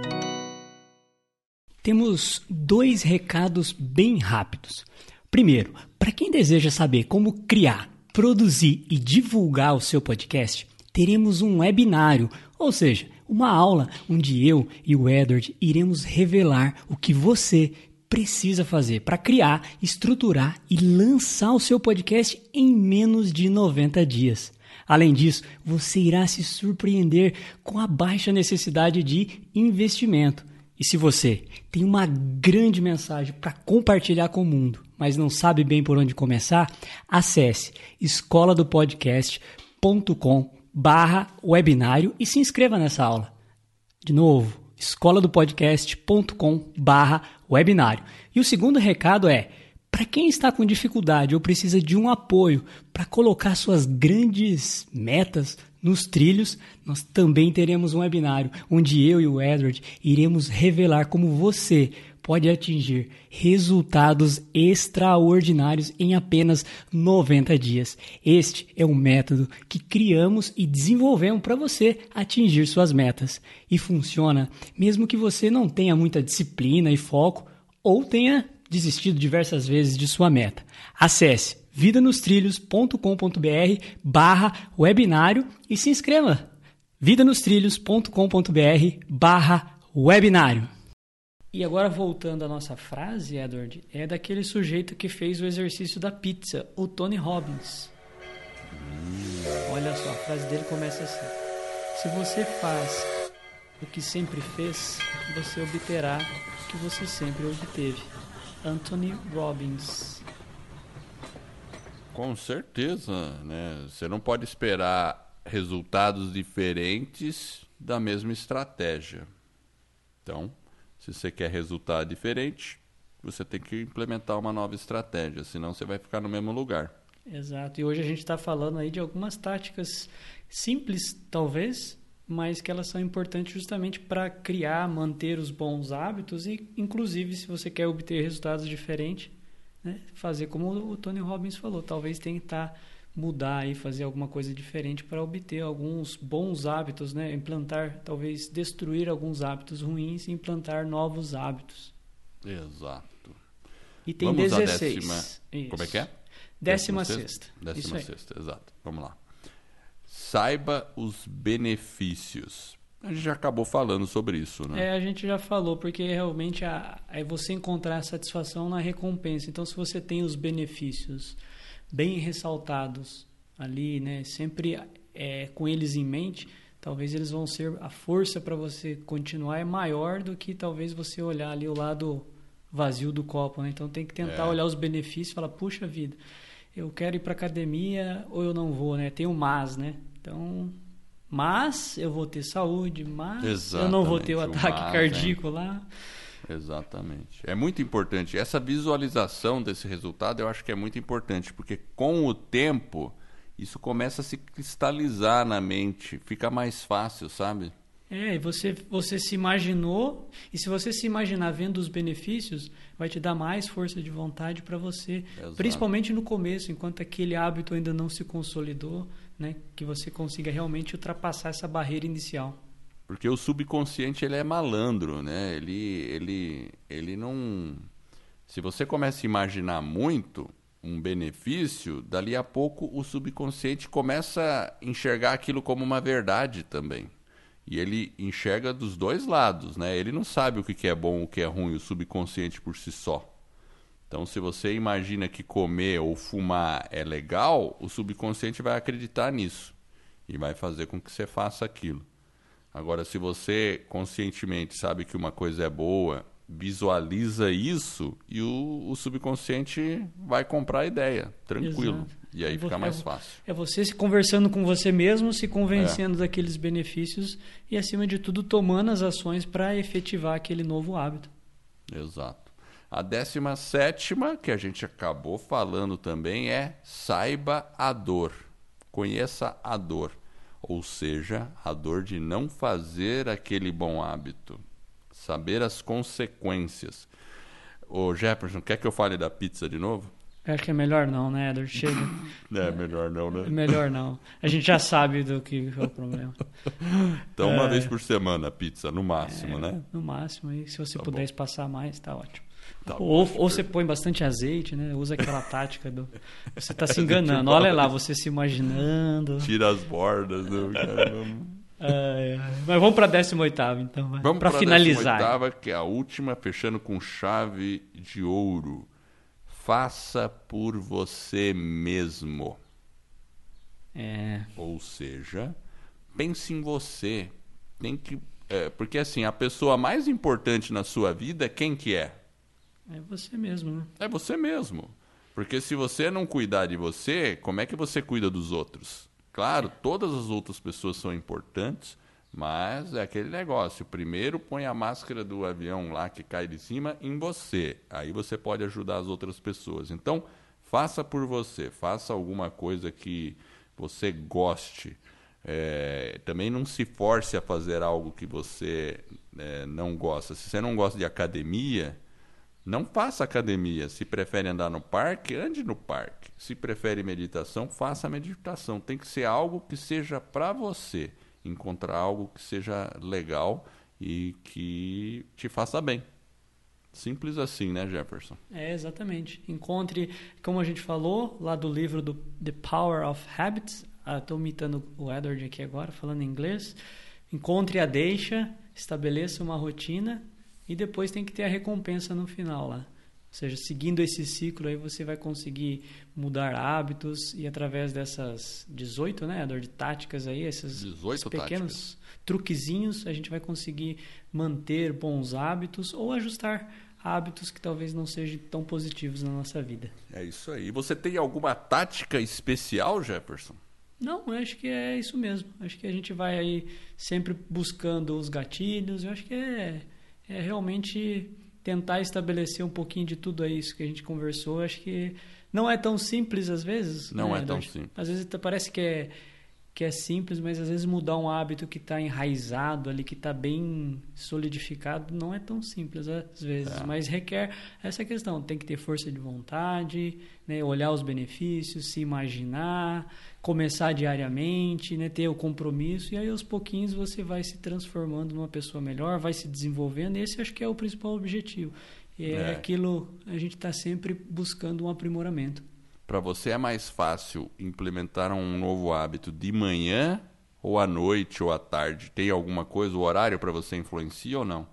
Temos dois recados bem rápidos. Primeiro, para quem deseja saber como criar, produzir e divulgar o seu podcast, teremos um webinário, ou seja, uma aula onde eu e o Edward iremos revelar o que você precisa fazer para criar, estruturar e lançar o seu podcast em menos de 90 dias. Além disso, você irá se surpreender com a baixa necessidade de investimento. E se você tem uma grande mensagem para compartilhar com o mundo, mas não sabe bem por onde começar, acesse escola barra webinário e se inscreva nessa aula. De novo, escola do podcast.com barra webinário. E o segundo recado é, para quem está com dificuldade ou precisa de um apoio para colocar suas grandes metas nos trilhos, nós também teremos um webinário onde eu e o Edward iremos revelar como você pode atingir resultados extraordinários em apenas 90 dias. Este é um método que criamos e desenvolvemos para você atingir suas metas. E funciona mesmo que você não tenha muita disciplina e foco ou tenha desistido diversas vezes de sua meta. Acesse vidanostrilhos.com.br barra webinário e se inscreva. vidanostrilhos.com.br barra webinário. E agora voltando à nossa frase, Edward, é daquele sujeito que fez o exercício da pizza, o Tony Robbins. Olha só, a frase dele começa assim: Se você faz o que sempre fez, você obterá o que você sempre obteve. Anthony Robbins. Com certeza, né? Você não pode esperar resultados diferentes da mesma estratégia. Então, se você quer resultado diferente, você tem que implementar uma nova estratégia, senão você vai ficar no mesmo lugar. Exato. E hoje a gente está falando aí de algumas táticas simples, talvez, mas que elas são importantes justamente para criar, manter os bons hábitos e, inclusive, se você quer obter resultados diferentes, né, fazer como o Tony Robbins falou, talvez tentar mudar e fazer alguma coisa diferente para obter alguns bons hábitos, né? Implantar, talvez destruir alguns hábitos ruins e implantar novos hábitos. Exato. E tem Vamos 16. Décima... Como é que é? Décima, décima sexta. Décima sexta, exato. Vamos lá. Saiba os benefícios. A gente já acabou falando sobre isso, né? É, a gente já falou, porque realmente é você encontrar satisfação na recompensa. Então, se você tem os benefícios bem ressaltados ali, né? Sempre é, com eles em mente, talvez eles vão ser a força para você continuar é maior do que talvez você olhar ali o lado vazio do copo, né? Então tem que tentar é. olhar os benefícios e falar, puxa vida, eu quero ir para academia ou eu não vou, né? Tem o mas, né? Então, mas eu vou ter saúde, mas Exatamente, eu não vou ter o ataque mas, cardíaco lá. Exatamente. É muito importante. Essa visualização desse resultado eu acho que é muito importante, porque com o tempo isso começa a se cristalizar na mente, fica mais fácil, sabe? É, e você, você se imaginou, e se você se imaginar vendo os benefícios, vai te dar mais força de vontade para você, Exato. principalmente no começo, enquanto aquele hábito ainda não se consolidou, né, que você consiga realmente ultrapassar essa barreira inicial. Porque o subconsciente ele é malandro, né? Ele, ele, ele não. Se você começa a imaginar muito um benefício, dali a pouco o subconsciente começa a enxergar aquilo como uma verdade também. E ele enxerga dos dois lados, né? Ele não sabe o que é bom, o que é ruim, o subconsciente por si só. Então, se você imagina que comer ou fumar é legal, o subconsciente vai acreditar nisso e vai fazer com que você faça aquilo. Agora, se você conscientemente sabe que uma coisa é boa, visualiza isso e o, o subconsciente vai comprar a ideia, tranquilo. Exato. E aí É fica mais é fácil. É você se conversando com você mesmo, se É. convencendo daqueles benefícios e, acima de tudo, tomando as ações para efetivar aquele novo hábito. Exato. A décima sétima, que a gente acabou falando também, é saiba a dor. Conheça a dor. Ou seja, a dor de não fazer aquele bom hábito. Saber as consequências. Ô Jefferson, quer que eu fale da pizza de novo? Acho que é melhor não, né, Edward? Chega. É, melhor não, É né? melhor não. A gente já sabe do que é o problema. Então, uma É. vez por semana, pizza, no máximo, né? No máximo, aí, se você Tá puder bom. espaçar mais, tá ótimo. Tá ou, ou você põe bastante azeite, né? Usa aquela tática do. Você está se enganando. Olha lá, você se imaginando. Tira as bordas. Né? Ai, ai. Mas vamos para a 18 então. vai. Vamos para finalizar. a oitava, que é a última, fechando com chave de ouro. Faça por você mesmo. É, Ou seja, pense em você. Tem que, é, porque assim, a pessoa mais importante na sua vida, quem que é? É você mesmo, né? É você mesmo. Porque se você não cuidar de você, como é que você cuida dos outros? Claro, todas as outras pessoas são importantes, mas é aquele negócio. Primeiro põe a máscara do avião lá que cai de cima em você. Aí você pode ajudar as outras pessoas. Então, faça por você. Faça alguma coisa que você goste. É, também não se force a fazer algo que você é, não gosta. Se você não gosta de academia, não faça academia. Se prefere andar no parque, ande no parque. Se prefere meditação, faça meditação. Tem que ser algo que seja para você. Encontrar algo que seja legal e que te faça bem. Simples assim, né, Jefferson? É, exatamente. Encontre, como a gente falou, lá do livro do The Power of Habits. Estou imitando o Edward aqui agora, falando em inglês. Encontre a deixa, estabeleça uma rotina e depois tem que ter a recompensa no final lá. Ou seja, seguindo esse ciclo aí você vai conseguir mudar hábitos e através dessas 18, né, Edward, táticas aí, esses 18 pequenos truquezinhos, a gente vai conseguir manter bons hábitos ou ajustar hábitos que talvez não sejam tão positivos na nossa vida. É isso aí. Você tem alguma tática especial, Jefferson? Não, eu acho que é isso mesmo. Acho que a gente vai aí sempre buscando os gatilhos. Eu acho que é, é realmente tentar estabelecer um pouquinho de tudo isso que a gente conversou. Acho que não é tão simples às vezes. Não né, é tão simples. Às vezes até parece que é que é simples, mas às vezes mudar um hábito que está enraizado ali, que está bem solidificado, não é tão simples às vezes, É. mas requer essa questão, tem que ter força de vontade, né, olhar os benefícios, se imaginar, começar diariamente, né, ter o compromisso e aí aos pouquinhos você vai se transformando numa pessoa melhor, vai se desenvolvendo, esse acho que é o principal objetivo. É, É. aquilo, a gente está sempre buscando um aprimoramento. Para você é mais fácil implementar um novo hábito de manhã ou à noite ou à tarde? Tem alguma coisa, o horário para você influencia ou não?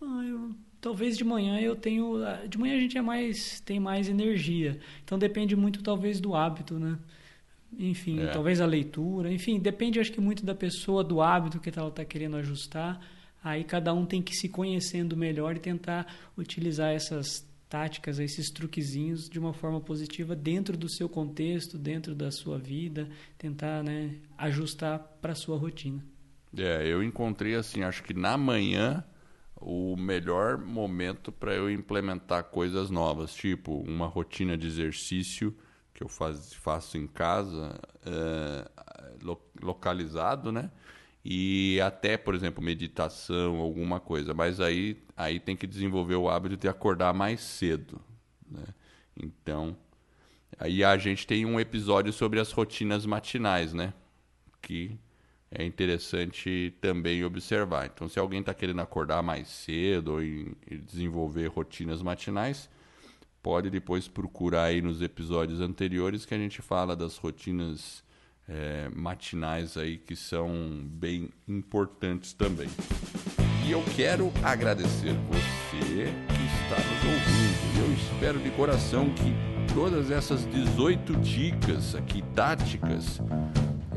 Ah, eu- talvez de manhã eu tenho. De manhã a gente é mais, tem mais energia. Então depende muito, talvez, do hábito, né? Enfim, É. talvez a leitura. Enfim, depende, acho que muito da pessoa, do hábito que ela está querendo ajustar. Aí cada um tem que ir se conhecendo melhor e tentar utilizar essas táticas, esses truquezinhos de uma forma positiva dentro do seu contexto, dentro da sua vida, tentar né, ajustar para a sua rotina. É, eu encontrei assim, acho que na manhã o melhor momento para eu implementar coisas novas, tipo uma rotina de exercício que eu faz, faço em casa, é, lo- localizado, né? e até, por exemplo, meditação, alguma coisa. Mas aí, aí tem que desenvolver o hábito de acordar mais cedo. Né? Então, aí a gente tem um episódio sobre as rotinas matinais, né? Que é interessante também observar. Então, se alguém está querendo acordar mais cedo ou desenvolver rotinas matinais, pode depois procurar aí nos episódios anteriores que a gente fala das rotinas é, matinais aí que são bem importantes também. E eu quero agradecer você que está nos ouvindo. Eu espero de coração que todas essas 18 dicas aqui táticas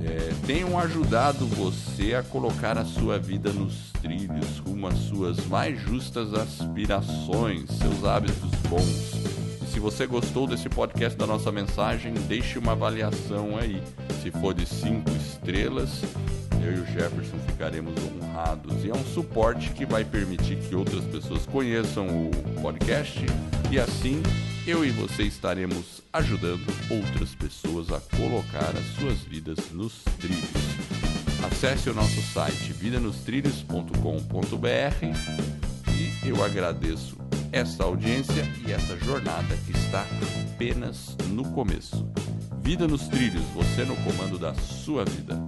é, tenham ajudado você a colocar a sua vida nos trilhos rumo às suas mais justas aspirações, seus hábitos bons. Se você gostou desse podcast da nossa mensagem, deixe uma avaliação aí. Se for de cinco estrelas, eu e o Jefferson ficaremos honrados. E é um suporte que vai permitir que outras pessoas conheçam o podcast e assim eu e você estaremos ajudando outras pessoas a colocar as suas vidas nos trilhos. Acesse o nosso site vidanostrilhos.com.br e eu agradeço essa audiência e essa jornada que está apenas no começo. Vida nos trilhos, você no comando da sua vida.